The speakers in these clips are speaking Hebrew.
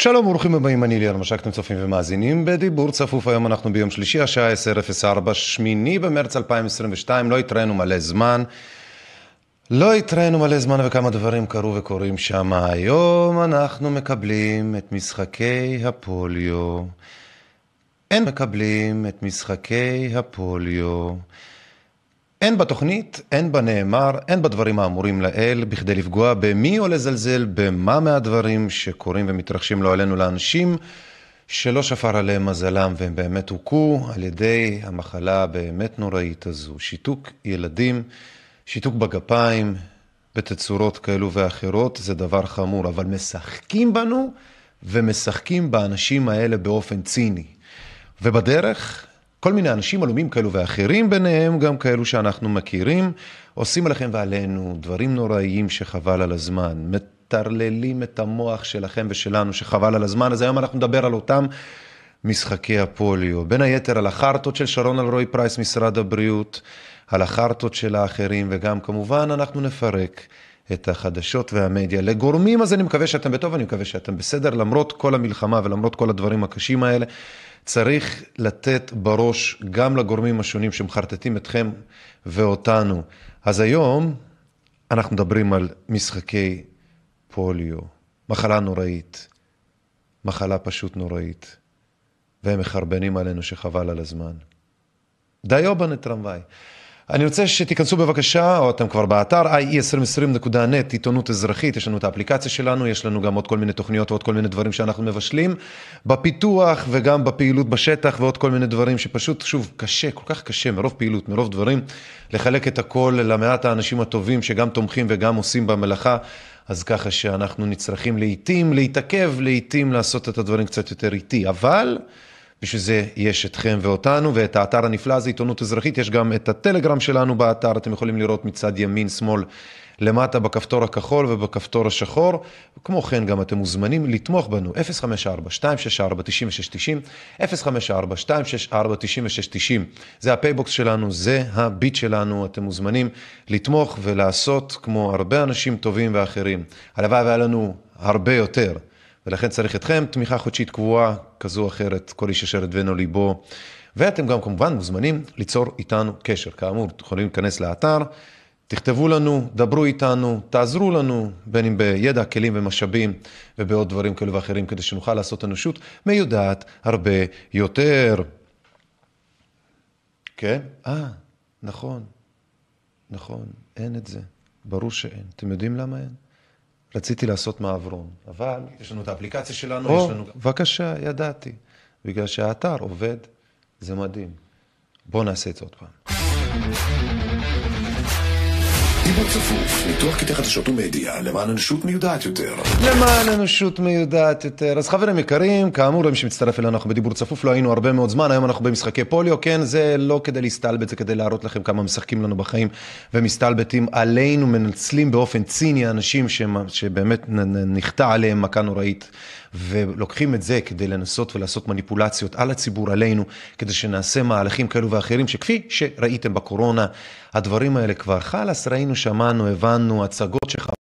שלום וברוכים הבאים, אני ליאור משק, אתם צופים ומאזינים בדיבור צפוף, היום אנחנו ביום שלישי, השעה 10:04, שמיני במרץ 2022, לא התראינו מלא זמן. לא התראינו מלא זמן וכמה דברים קרו וקורים שם. היום אנחנו מקבלים את משחקי הפוליו. אין מקבלים את משחקי הפוליו. אין בתוכנית, אין בנאמר, אין בדברים האמורים לאל, בכדי לפגוע במי או לזלזל במה מהדברים שקורים ומתרחשים לא עלינו לאנשים שלא שפר עליהם מזלם והם באמת הוכו על ידי המחלה הבאמת נוראית הזו. שיתוק ילדים, שיתוק בגפיים, בתצורות כאלו ואחרות, זה דבר חמור, אבל משחקים בנו ומשחקים באנשים האלה באופן ציני. ובדרך כל מיני אנשים עלומים כאלו ואחרים, ביניהם גם כאלו שאנחנו מכירים, עושים עליכם ועלינו דברים נוראיים שחבל על הזמן, מטרללים את המוח שלכם ושלנו שחבל על הזמן, אז היום אנחנו נדבר על אותם משחקי הפוליו, בין היתר על החרטות של שרון אלרועי פרייס, משרד הבריאות, על החרטות של האחרים, וגם כמובן אנחנו נפרק את החדשות והמדיה. לגורמים, אז אני מקווה שאתם בטוב, אני מקווה שאתם בסדר, למרות כל המלחמה ולמרות כל הדברים הקשים האלה. צריך לתת בראש גם לגורמים השונים שמחרטטים אתכם ואותנו. אז היום אנחנו מדברים על משחקי פוליו, מחלה נוראית, מחלה פשוט נוראית, והם מחרבנים עלינו שחבל על הזמן. דיו בנטרמוואי. אני רוצה שתיכנסו בבקשה, או אתם כבר באתר, ie2020.net, עיתונות אזרחית, יש לנו את האפליקציה שלנו, יש לנו גם עוד כל מיני תוכניות ועוד כל מיני דברים שאנחנו מבשלים, בפיתוח וגם בפעילות בשטח ועוד כל מיני דברים שפשוט, שוב, קשה, כל כך קשה, מרוב פעילות, מרוב דברים, לחלק את הכל למעט האנשים הטובים שגם תומכים וגם עושים במלאכה. אז ככה שאנחנו נצטרכים לעיתים להתעכב, לעיתים לעשות את הדברים קצת יותר איטי, אבל בשביל זה יש אתכם ואותנו, ואת האתר הנפלא הזה, עיתונות אזרחית, יש גם את הטלגרם שלנו באתר, אתם יכולים לראות מצד ימין, שמאל, למטה בכפתור הכחול ובכפתור השחור. כמו כן, גם אתם מוזמנים לתמוך בנו, 054-264-9690, 054-264-9690. זה הפייבוקס שלנו, זה הביט שלנו, אתם מוזמנים לתמוך ולעשות כמו הרבה אנשים טובים ואחרים. הלוואי והיה לנו הרבה יותר. ולכן צריך אתכם, תמיכה חודשית קבועה כזו או אחרת, כל איש אשר ידבנו ליבו. ואתם גם כמובן מוזמנים ליצור איתנו קשר. כאמור, אתם יכולים להיכנס לאתר, תכתבו לנו, דברו איתנו, תעזרו לנו, בין אם בידע, כלים ומשאבים ובעוד דברים כאלה ואחרים, כדי שנוכל לעשות אנושות מיודעת הרבה יותר. כן? אה, נכון, נכון, אין את זה. ברור שאין. אתם יודעים למה אין? רציתי לעשות מעברון, אבל יש לנו את האפליקציה שלנו, או, יש לנו... בבקשה, ידעתי. בגלל שהאתר עובד, זה מדהים. בואו נעשה את זה עוד פעם. דיבור צפוף, ניתוח קטעי חדשות ומדיה, למען אנושות מיודעת יותר. למען אנושות מיודעת יותר. אז חברים יקרים, כאמור, למי שמצטרף אלינו, אנחנו בדיבור צפוף, לא היינו הרבה מאוד זמן, היום אנחנו במשחקי פוליו, כן, זה לא כדי להסתלבט, זה כדי להראות לכם כמה משחקים לנו בחיים, ומסתלבטים עלינו, מנצלים באופן ציני אנשים שבאמת נכתה עליהם מכה נוראית. ולוקחים את זה כדי לנסות ולעשות מניפולציות על הציבור, עלינו, כדי שנעשה מהלכים כאלו ואחרים, שכפי שראיתם בקורונה, הדברים האלה כבר חלאס, ראינו, שמענו, הבנו, הצגות שחמרו.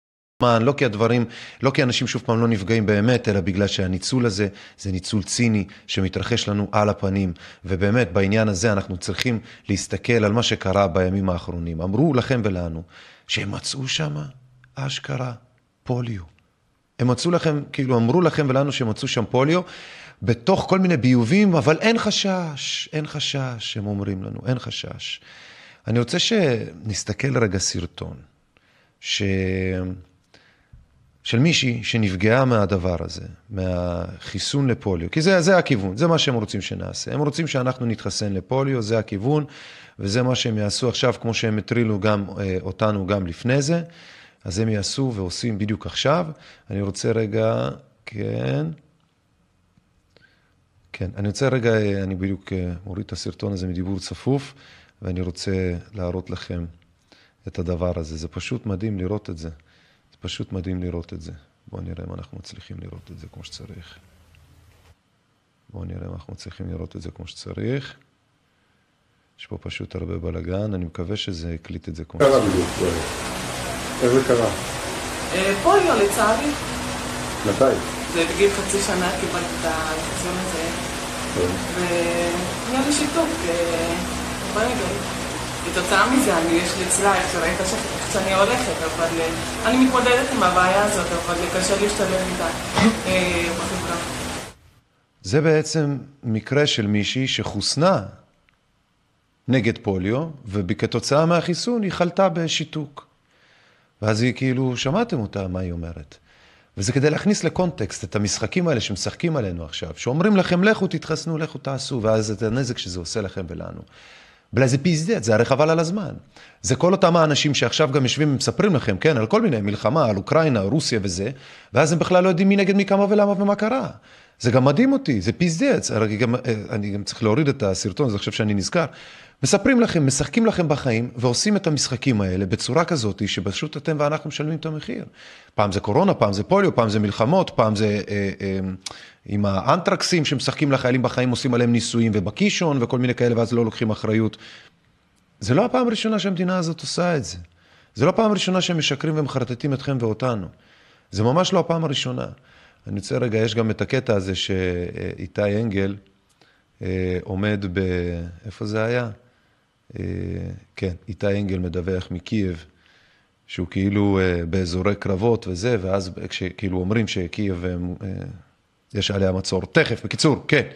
לא כי הדברים, לא כי אנשים שוב פעם לא נפגעים באמת, אלא בגלל שהניצול הזה זה ניצול ציני שמתרחש לנו על הפנים. ובאמת, בעניין הזה אנחנו צריכים להסתכל על מה שקרה בימים האחרונים. אמרו לכם ולנו שהם מצאו שם אשכרה פוליו. הם מצאו לכם, כאילו אמרו לכם ולנו שהם מצאו שם פוליו בתוך כל מיני ביובים, אבל אין חשש, אין חשש, הם אומרים לנו, אין חשש. אני רוצה שנסתכל רגע סרטון, ש... של מישהי שנפגעה מהדבר הזה, מהחיסון לפוליו, כי זה, זה הכיוון, זה מה שהם רוצים שנעשה. הם רוצים שאנחנו נתחסן לפוליו, זה הכיוון, וזה מה שהם יעשו עכשיו, כמו שהם הטרילו גם אה, אותנו גם לפני זה, אז הם יעשו ועושים בדיוק עכשיו. אני רוצה רגע, כן, כן, אני רוצה רגע, אני בדיוק אה, מוריד את הסרטון הזה מדיבור צפוף, ואני רוצה להראות לכם את הדבר הזה. זה פשוט מדהים לראות את זה. זה פשוט מדהים לראות את זה. בואו נראה אם אנחנו מצליחים לראות את זה כמו שצריך. בואו נראה אם אנחנו מצליחים לראות את זה כמו שצריך. יש פה פשוט הרבה בלאגן, אני מקווה שזה הקליט את זה כמו שצריך. קרה בדיוק? איך זה קרה? אה, פוליו לצערי. מתי? זה בגיל חצי שנה קיבלתי את החיסון הזה. כן. והיה לי שיתוק אה, ברגל. כתוצאה מזה, אני, יש לי צלע, איך שראית איך שאני הולכת, אבל אה, אני מתמודדת עם הבעיה הזאת, אבל קשה להשתלב איתה בחברה. זה בעצם מקרה של מישהי שחוסנה נגד פוליו, וכתוצאה מהחיסון היא חלתה בשיתוק. ואז היא כאילו, שמעתם אותה, מה היא אומרת. וזה כדי להכניס לקונטקסט את המשחקים האלה שמשחקים עלינו עכשיו, שאומרים לכם, לכו תתחסנו, לכו תעשו, ואז את הנזק שזה עושה לכם ולנו. בלה זה פיזדט, זה הרי חבל על הזמן. זה כל אותם האנשים שעכשיו גם יושבים ומספרים לכם, כן, על כל מיני מלחמה, על אוקראינה, רוסיה וזה, ואז הם בכלל לא יודעים מי נגד מי כמה ולמה ומה קרה. זה גם מדהים אותי, זה פיזדץ, אני אני גם צריך להוריד את הסרטון, זה חושב שאני נזכר. מספרים לכם, משחקים לכם בחיים, ועושים את המשחקים האלה בצורה כזאת, שפשוט אתם ואנחנו משלמים את המחיר. פעם זה קורונה, פעם זה פוליו, פעם זה מלחמות, פעם זה אה, אה, עם האנטרקסים שמשחקים לחיילים בחיים, עושים עליהם ניסויים, ובקישון וכל מיני כאלה, ואז לא לוקחים אחריות. זה לא הפעם הראשונה שהמדינה הזאת עושה את זה. זה לא הפעם הראשונה שהם משקרים ומחרטטים אתכם ואותנו. זה ממש לא הפעם הראשונה. אני רוצה רגע, יש גם את הקטע הזה שאיתי אנגל אה, עומד ב... איפה זה היה? אה, כן, איתי אנגל מדווח מקייב, שהוא כאילו אה, באזורי קרבות וזה, ואז כשכאילו אומרים שקייב, יש עליה מצור. תכף, בקיצור, כן.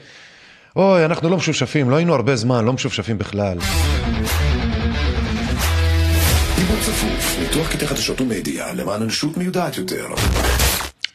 אוי, אנחנו לא משופשפים, לא היינו הרבה זמן, לא משופשפים בכלל. דיבור צפוף, ניתוח קטעי חדשות ומדיה למען אנושות מיודעת יותר.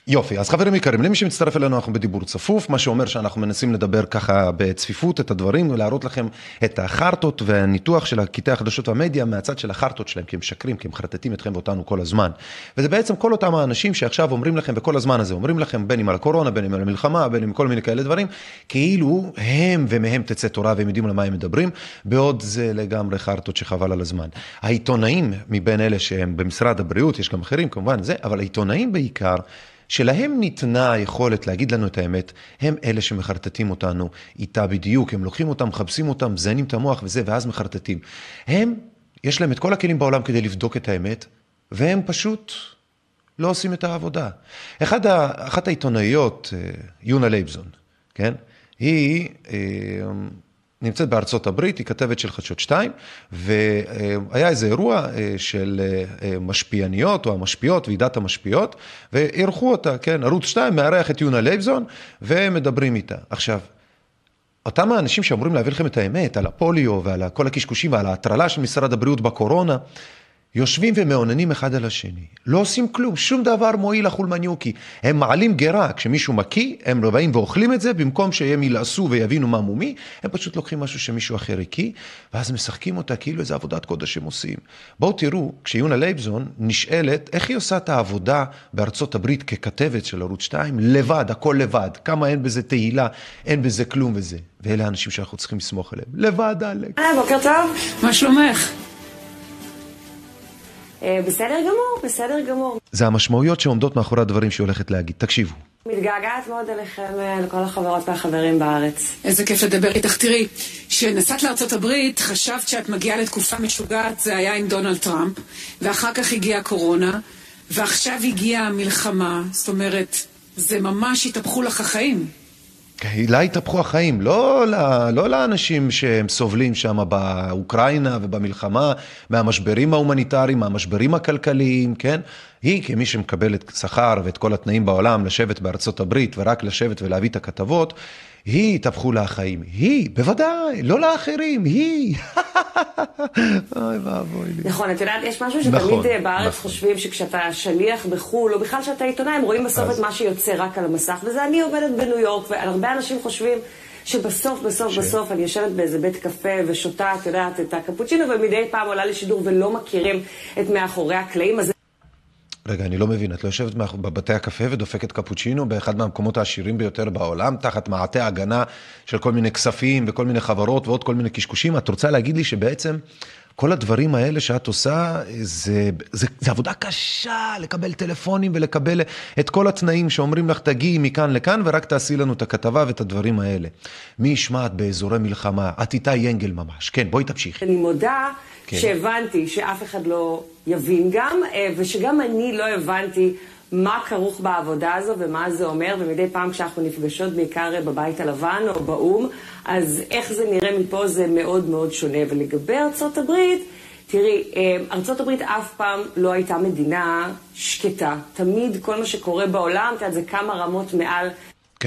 יופי, אז חברים יקרים, למי שמצטרף אלינו אנחנו בדיבור צפוף, מה שאומר שאנחנו מנסים לדבר ככה בצפיפות את הדברים ולהראות לכם את החרטות והניתוח של הקטעי החדשות והמדיה מהצד של החרטות שלהם, כי הם משקרים, כי הם מחרטטים אתכם ואותנו כל הזמן. וזה בעצם כל אותם האנשים שעכשיו אומרים לכם, וכל הזמן הזה אומרים לכם, בין אם על הקורונה, בין אם על המלחמה, בין אם כל מיני כאלה דברים, כאילו הם ומהם תצא תורה והם יודעים על מה הם מדברים, בעוד זה לגמרי חרטות שחבל על הזמן. העיתונאים מבין אלה שהם במשרד הבריאות, יש גם אחרים כמובן, זה, אבל העיתונאים בעיקר, שלהם ניתנה היכולת להגיד לנו את האמת, הם אלה שמחרטטים אותנו איתה בדיוק, הם לוקחים אותם, מחפשים אותם, מזיינים את המוח וזה, ואז מחרטטים. הם, יש להם את כל הכלים בעולם כדי לבדוק את האמת, והם פשוט לא עושים את העבודה. אחד ה, אחת העיתונאיות, אה, יונה לייבזון, כן? היא אה, נמצאת בארצות הברית, היא כתבת של חדשות 2, והיה איזה אירוע אה, של אה, משפיעניות או המשפיעות, ועידת המשפיעות, ואירחו אותה, כן, ערוץ 2 מארח את יונה לייבזון, ומדברים איתה. עכשיו, אותם האנשים שאמורים להביא לכם את האמת על הפוליו ועל כל הקשקושים ועל ההטרלה של משרד הבריאות בקורונה, יושבים ומאוננים אחד על השני, לא עושים כלום, שום דבר מועיל לחולמניוקי. הם מעלים גרה, כשמישהו מקיא, הם באים ואוכלים את זה, במקום שהם ילעסו ויבינו מה מומי, הם פשוט לוקחים משהו שמישהו אחר הקיא, ואז משחקים אותה כאילו איזה עבודת קודש הם עושים. בואו תראו, כשיונה לייבזון נשאלת איך היא עושה את העבודה בארצות הברית ככתבת של ערוץ 2, לבד, הכל לבד, כמה אין בזה תהילה, אין בזה כלום וזה. ואלה האנשים שאנחנו צריכים לסמוך עליהם. לבד, אלק. אה, בוקר טוב. מה שלומך? אה, בסדר גמור, בסדר גמור. זה המשמעויות שעומדות מאחורי הדברים שהיא הולכת להגיד. תקשיבו. מתגעגעת מאוד אליכם, אה, לכל החברות והחברים בארץ. איזה כיף לדבר איתך. תראי, כשנסעת לארצות הברית, חשבת שאת מגיעה לתקופה משוגעת, זה היה עם דונלד טראמפ, ואחר כך הגיעה קורונה, ועכשיו הגיעה המלחמה, זאת אומרת, זה ממש התהפכו לך החיים. לה התהפכו החיים, לא, לא, לא לאנשים שהם סובלים שם באוקראינה ובמלחמה, מהמשברים ההומניטריים, מהמשברים הכלכליים, כן? היא, כמי שמקבלת שכר ואת כל התנאים בעולם, לשבת בארצות הברית ורק לשבת ולהביא את הכתבות, היא התהפכו לה החיים. היא, בוודאי, לא לאחרים, היא. אוי ואבוי לי. נכון, את יודעת, יש משהו שתמיד נכון, אה, בארץ נכון. חושבים שכשאתה שליח בחו"ל, או בכלל שאתה עיתונאי, הם רואים בסוף אז- את מה שיוצא רק על המסך, וזה אני עובדת בניו יורק, והרבה אנשים חושבים שבסוף, בסוף, ש- בסוף אני יושבת באיזה בית קפה ושותה, את יודעת, את הקפוצ'ינו, ומדי פעם עולה לשידור ולא מכירים את מאחורי הקלעים, אז רגע, אני לא מבין, את לא יושבת בבתי הקפה ודופקת קפוצ'ינו באחד מהמקומות העשירים ביותר בעולם, תחת מעטה הגנה של כל מיני כספים וכל מיני חברות ועוד כל מיני קשקושים? את רוצה להגיד לי שבעצם כל הדברים האלה שאת עושה, זה, זה, זה עבודה קשה לקבל טלפונים ולקבל את כל התנאים שאומרים לך, תגיעי מכאן לכאן ורק תעשי לנו את הכתבה ואת הדברים האלה. מי ישמע את באזורי מלחמה? את איתי ינגל ממש. כן, בואי תמשיכי. אני מודה כן. שהבנתי שאף אחד לא יבין גם, אה, ושגם אני לא הבנתי מה כרוך בעבודה הזו ומה זה אומר, ומדי פעם כשאנחנו נפגשות, בעיקר אה, בבית הלבן או באו"ם, אז איך זה נראה מפה זה מאוד מאוד שונה. ולגבי ארצות הברית, תראי, אה, ארצות הברית אף פעם לא הייתה מדינה שקטה. תמיד כל מה שקורה בעולם, את יודעת, זה כמה רמות מעל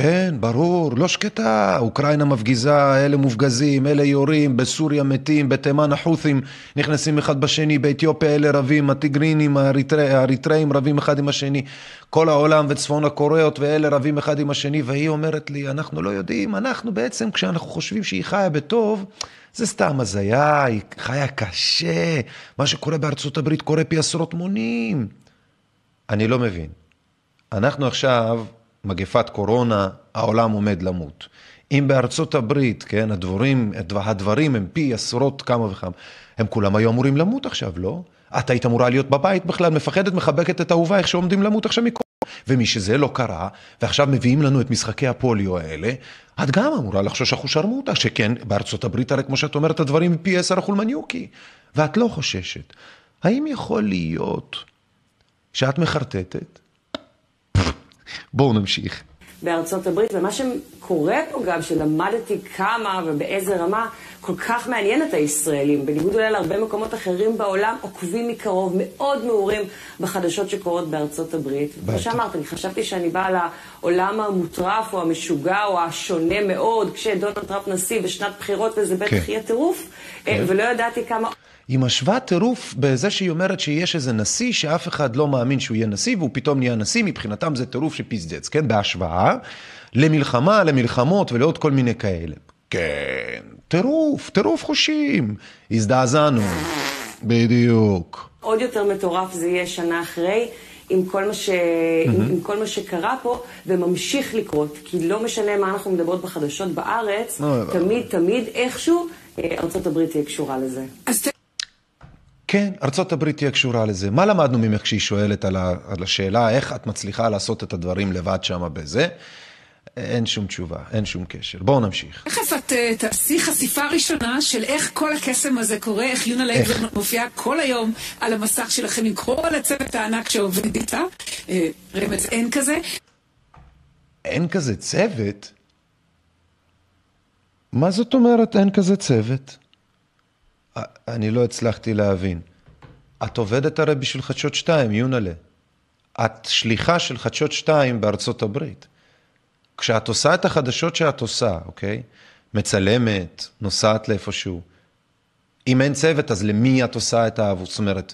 כן, ברור, לא שקטה. אוקראינה מפגיזה, אלה מופגזים, אלה יורים, בסוריה מתים, בתימן החות'ים נכנסים אחד בשני, באתיופיה אלה רבים, הטיגרינים, האריתראים רבים אחד עם השני. כל העולם וצפון הקוריאות ואלה רבים אחד עם השני, והיא אומרת לי, אנחנו לא יודעים, אנחנו בעצם, כשאנחנו חושבים שהיא חיה בטוב, זה סתם הזיה, היא חיה קשה. מה שקורה בארצות הברית קורה פי עשרות מונים. אני לא מבין. אנחנו עכשיו, מגפת קורונה, העולם עומד למות. אם בארצות הברית, כן, הדבורים, הדברים הם פי עשרות כמה וכמה, הם כולם היו אמורים למות עכשיו, לא? את היית אמורה להיות בבית בכלל, מפחדת, מחבקת את אהובייך שעומדים למות עכשיו מקורונה. ומשזה לא קרה, ועכשיו מביאים לנו את משחקי הפוליו האלה, את גם אמורה לחשוש אחושרמוטה, שכן, בארצות הברית הרי כמו שאת אומרת, הדברים פי עשר החולמניוקי, ואת לא חוששת. האם יכול להיות שאת מחרטטת? בואו נמשיך. בארצות הברית, ומה שקורה פה גם, שלמדתי כמה ובאיזה רמה, כל כך מעניין את הישראלים. בניגוד אולי להרבה מקומות אחרים בעולם, עוקבים מקרוב, מאוד מעורים בחדשות שקורות בארצות הברית. כמו. שאמרת, אני חשבתי שאני באה לעולם המוטרף או המשוגע או השונה מאוד, כשדונלד טראמפ נשיא בשנת בחירות, וזה בטח כן. יהיה טירוף, אה, ולא ידעתי כמה היא משווה טירוף בזה שהיא אומרת שיש איזה נשיא שאף אחד לא מאמין שהוא יהיה נשיא והוא פתאום נהיה נשיא, מבחינתם זה טירוף שפיזדץ, כן? בהשוואה למלחמה, למלחמות ולעוד כל מיני כאלה. כן, טירוף, טירוף חושים. הזדעזענו. בדיוק. עוד יותר מטורף זה יהיה שנה אחרי, עם כל, מה ש... עם, עם כל מה שקרה פה, וממשיך לקרות. כי לא משנה מה אנחנו מדברות בחדשות בארץ, תמיד, תמיד, איכשהו, אה, הברית תהיה קשורה לזה. כן, ארצות הברית תהיה קשורה לזה. מה למדנו ממך כשהיא שואלת על, השאלה איך את מצליחה לעשות את הדברים לבד שם בזה? אין שום תשובה, אין שום קשר. בואו נמשיך. תכף את אה, תעשי חשיפה ראשונה של איך כל הקסם הזה קורה, איך יונה? לייבר מופיעה כל היום על המסך שלכם עם כל הצוות הענק שעובד איתה. אה, רמז, אין כזה. אין כזה צוות? מה זאת אומרת אין כזה צוות? אני לא הצלחתי להבין. את עובדת הרי בשביל חדשות 2, יונלה. את שליחה של חדשות 2 בארצות הברית. כשאת עושה את החדשות שאת עושה, אוקיי? מצלמת, נוסעת לאיפשהו. אם אין צוות, אז למי את עושה את העבוד? זאת אומרת,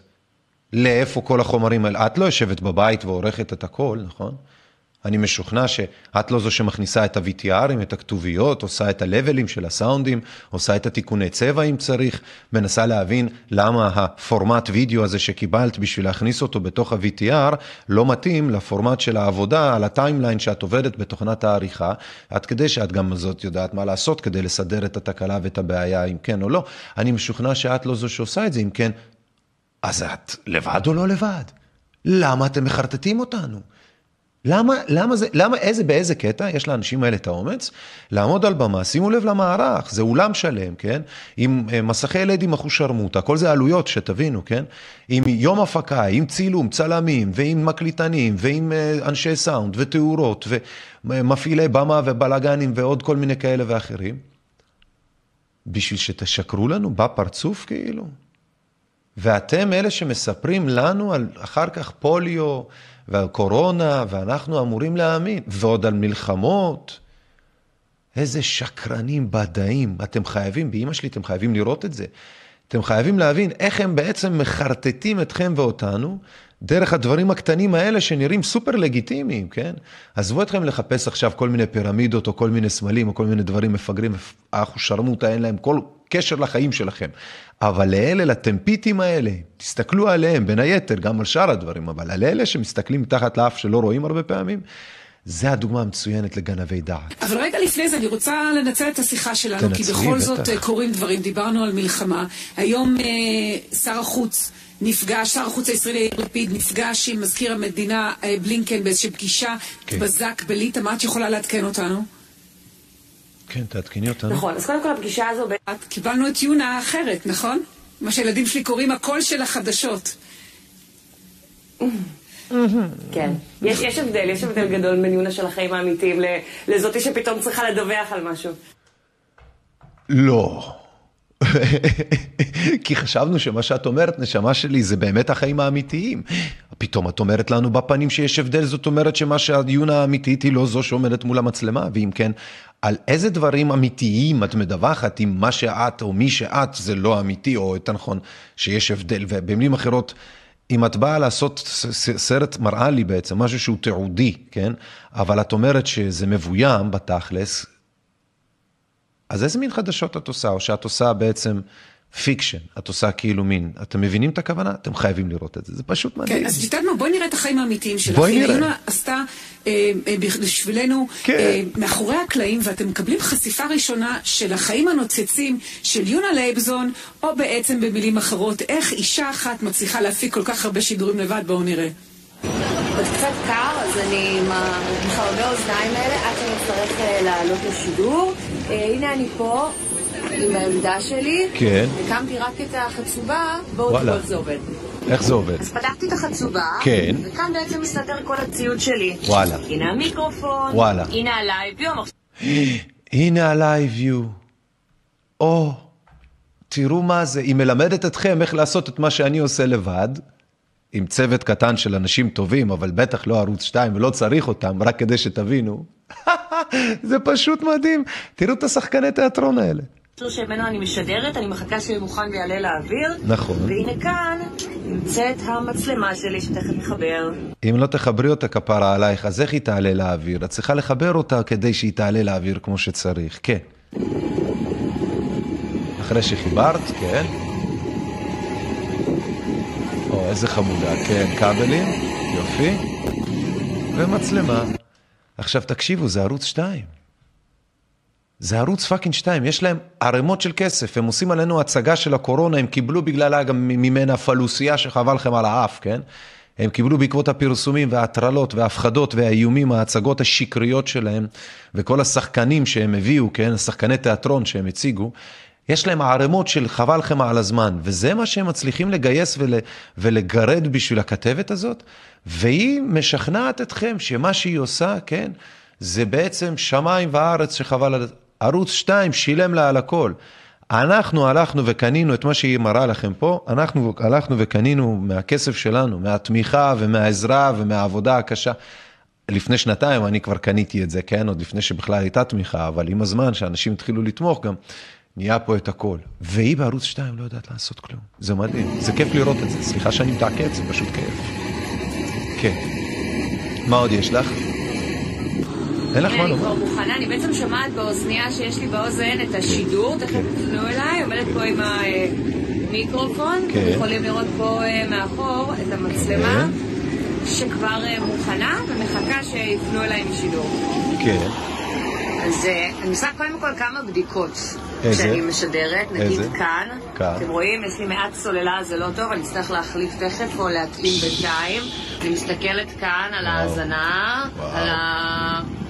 לאיפה כל החומרים האלה? את לא יושבת בבית ועורכת את הכל, נכון? אני משוכנע שאת לא זו שמכניסה את ה-VTRים, את הכתוביות, עושה את הלבלים של הסאונדים, עושה את התיקוני צבע אם צריך, מנסה להבין למה הפורמט וידאו הזה שקיבלת בשביל להכניס אותו בתוך ה-VTR לא מתאים לפורמט של העבודה על הטיימליין שאת עובדת בתוכנת העריכה, עד כדי שאת גם זאת יודעת מה לעשות כדי לסדר את התקלה ואת הבעיה, אם כן או לא. אני משוכנע שאת לא זו שעושה את זה, אם כן, אז את לבד או לא לבד? למה אתם מחרטטים אותנו? למה, למה זה, למה, איזה, באיזה קטע יש לאנשים האלה את האומץ לעמוד על במה, שימו לב למערך, זה אולם שלם, כן? עם אה, מסכי עם אחושרמוטה, כל זה עלויות, שתבינו, כן? עם יום הפקה, עם צילום, צלמים, ועם מקליטנים, ועם אה, אנשי סאונד, ותאורות, ומפעילי במה ובלאגנים, ועוד כל מיני כאלה ואחרים. בשביל שתשקרו לנו בפרצוף כאילו? ואתם אלה שמספרים לנו על אחר כך פוליו ועל קורונה, ואנחנו אמורים להאמין, ועוד על מלחמות. איזה שקרנים בדאים. אתם חייבים, באמא שלי, אתם חייבים לראות את זה. אתם חייבים להבין איך הם בעצם מחרטטים אתכם ואותנו דרך הדברים הקטנים האלה שנראים סופר לגיטימיים, כן? עזבו אתכם לחפש עכשיו כל מיני פירמידות או כל מיני סמלים או כל מיני דברים מפגרים, אנחנו שרמוטה, אין להם כל קשר לחיים שלכם. אבל לאלה, לטמפיטים האלה, תסתכלו עליהם, בין היתר, גם על שאר הדברים, אבל על אלה שמסתכלים מתחת לאף שלא רואים הרבה פעמים, זה הדוגמה המצוינת לגנבי דעת. אבל רגע לפני זה, אני רוצה לנצל את השיחה שלנו, תנצלי, כי בכל בטח. זאת אה, קורים דברים, דיברנו על מלחמה. היום אה, שר החוץ נפגש, שר החוץ הישראלי יאיר לפיד נפגש עם מזכיר המדינה אה, בלינקן באיזושהי פגישה כן. בזק בליטא, מה את יכולה לעדכן אותנו? כן, תעדכני אותנו. נכון, אז קודם כל הפגישה הזו... ב- את, קיבלנו את יונה האחרת, נכון? מה שהילדים שלי קוראים הקול של החדשות. כן. יש, יש הבדל, יש הבדל גדול בין יונה של החיים האמיתיים ל- לזאתי שפתאום צריכה לדווח על משהו. לא. כי חשבנו שמה שאת אומרת, נשמה שלי, זה באמת החיים האמיתיים. פתאום את אומרת לנו בפנים שיש הבדל, זאת אומרת שמה שהדיונה האמיתית היא לא זו שעומדת מול המצלמה, ואם כן, על איזה דברים אמיתיים את מדווחת אם מה שאת או מי שאת זה לא אמיתי, או יותר נכון, שיש הבדל, ובמילים אחרות, אם את באה לעשות סרט, מראה לי בעצם משהו שהוא תיעודי, כן? אבל את אומרת שזה מבוים בתכלס, אז איזה מין חדשות את עושה, או שאת עושה בעצם fiction, את עושה כאילו מין, אתם מבינים את הכוונה? אתם חייבים לראות את זה, זה פשוט מדהים. כן, אז את יודעת מה, בואי נראה את החיים האמיתיים שלך. בואי נראה. יונה עשתה אה, אה, בשבילנו כן. אה, מאחורי הקלעים, ואתם מקבלים חשיפה ראשונה של החיים הנוצצים של יונה לייבזון, או בעצם במילים אחרות, איך אישה אחת מצליחה להפיק כל כך הרבה שידורים לבד, בואו נראה. עוד קצת קר, אז אני עם המכרבי האוזניים האלה עד שאני אצטרך אה, לעלות לשידור. הנה אני פה עם העמדה שלי. כן. הקמתי רק את החצובה, בואו. תראו איך זה עובד. איך זה עובד? אז פתחתי את החצובה, כן. וכאן בעצם מסתתר כל הציוד שלי. וואלה. הנה המיקרופון, וואלה. הנה ה LiveU הנה ה-LiveU. או, תראו מה זה, היא מלמדת אתכם איך לעשות את מה שאני עושה לבד, עם צוות קטן של אנשים טובים, אבל בטח לא ערוץ 2 ולא צריך אותם, רק כדי שתבינו. זה פשוט מדהים. תראו את השחקני תיאטרון האלה. שממנו אני משדרת, אני מחכה שיהיה מוכן ויעלה לאוויר. נכון. והנה כאן נמצאת המצלמה שלי שתכף נחבר. אם לא תחברי אותה כפרה עלייך, אז איך היא תעלה לאוויר? את צריכה לחבר אותה כדי שהיא תעלה לאוויר כמו שצריך, כן. אחרי שחיברת, כן. או, איזה חמודה, כן, כבלים, יופי. ומצלמה. עכשיו תקשיבו, זה ערוץ 2. זה ערוץ fucking 2, יש להם ערימות של כסף, הם עושים עלינו הצגה של הקורונה, הם קיבלו בגללה גם ממנה פלוסייה שחבל לכם על האף, כן? הם קיבלו בעקבות הפרסומים וההטרלות וההפחדות והאיומים, ההצגות השקריות שלהם, וכל השחקנים שהם הביאו, כן? השחקני תיאטרון שהם הציגו, יש להם ערימות של חבל לכם על הזמן, וזה מה שהם מצליחים לגייס ול, ולגרד בשביל הכתבת הזאת, והיא משכנעת אתכם שמה שהיא עושה, כן? זה בעצם שמיים וארץ שחבל על... ערוץ 2 שילם לה על הכל. אנחנו הלכנו וקנינו את מה שהיא מראה לכם פה, אנחנו הלכנו וקנינו מהכסף שלנו, מהתמיכה ומהעזרה ומהעבודה הקשה. לפני שנתיים אני כבר קניתי את זה, כן? עוד לפני שבכלל הייתה תמיכה, אבל עם הזמן שאנשים התחילו לתמוך גם, נהיה פה את הכל. והיא בערוץ 2 לא יודעת לעשות כלום. זה מדהים, זה כיף לראות את זה. סליחה שאני מתעקץ, זה פשוט כיף. כן. מה עוד יש לך? אין לך מה אני לומר. כבר מוכנה, אני בעצם שומעת באוזנייה שיש לי באוזן את השידור, תכף תפנו אליי, עומדת פה עם המיקרופון, כן. יכולים לראות פה אה, מאחור את המצלמה, כן. שכבר אה, מוכנה ומחכה שיפנו אליי עם שידור. כן. אז אה, אני עושה קודם כל כמה בדיקות. איזה? כשאני משדרת, נגיד איזה? כאן. כאן. אתם רואים, יש לי מעט סוללה, זה לא טוב, אני אצטרך להחליף תכף או להקטין בינתיים. אני מסתכלת כאן על ההאזנה, על ה...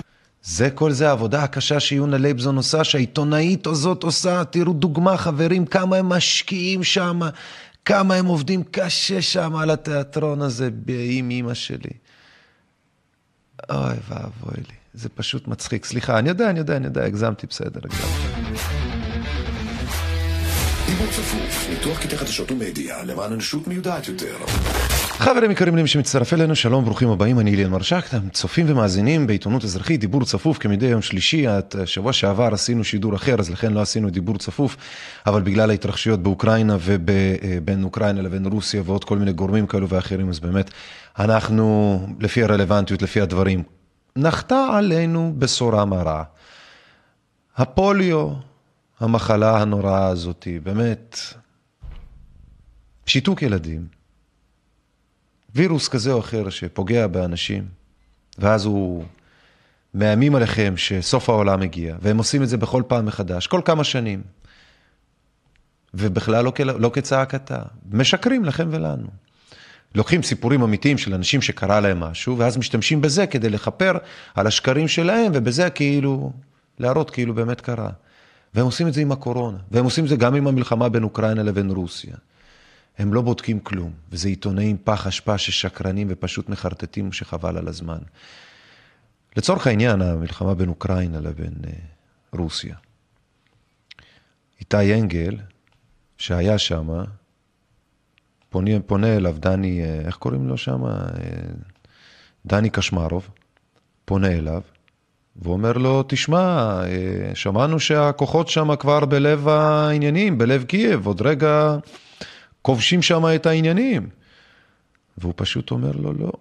זה כל זה העבודה הקשה שיונה לייבזון עושה, שהעיתונאית הזאת עושה. תראו דוגמה, חברים, כמה הם משקיעים שם, כמה הם עובדים קשה שם על התיאטרון הזה, עם אימא שלי. אוי ואבוי לי, זה פשוט מצחיק. סליחה, אני יודע, אני יודע, אני יודע, הגזמתי, בסדר, הגזמתי. דיבור צפוף, ניתוח קטעי חדשות ומדיה למען אנושות מיודעת יותר. חברים יקרים לי, מי שמצטרף אלינו, שלום, ברוכים הבאים, אני אליאן מרשק, אתם צופים ומאזינים בעיתונות אזרחית, דיבור צפוף כמדי יום שלישי, את- שבוע שעבר עשינו שידור אחר, אז לכן לא עשינו דיבור צפוף, אבל בגלל ההתרחשויות באוקראינה ובין אוקראינה לבין רוסיה ועוד כל מיני גורמים כאלו ואחרים, אז באמת, אנחנו, לפי הרלוונטיות, לפי הדברים, נחתה עלינו בשורה מרה. הפוליו, המחלה הנוראה הזאתי, באמת, שיתוק ילדים. וירוס כזה או אחר שפוגע באנשים, ואז הוא מאיימים עליכם שסוף העולם מגיע, והם עושים את זה בכל פעם מחדש, כל כמה שנים. ובכלל לא, כ- לא כצעקתה, משקרים לכם ולנו. לוקחים סיפורים אמיתיים של אנשים שקרה להם משהו, ואז משתמשים בזה כדי לכפר על השקרים שלהם, ובזה כאילו, להראות כאילו באמת קרה. והם עושים את זה עם הקורונה, והם עושים את זה גם עם המלחמה בין אוקראינה לבין רוסיה. הם לא בודקים כלום, וזה עיתונאים פח אשפה ששקרנים ופשוט מחרטטים שחבל על הזמן. לצורך העניין, המלחמה בין אוקראינה לבין אה, רוסיה. איתי אנגל, שהיה שם, פונה, פונה אליו דני, אה, איך קוראים לו שם? אה, דני קשמרוב, פונה אליו, ואומר לו, תשמע, אה, שמענו שהכוחות שם כבר בלב העניינים, בלב קייב, עוד רגע כובשים שם את העניינים. והוא פשוט אומר לו, לא,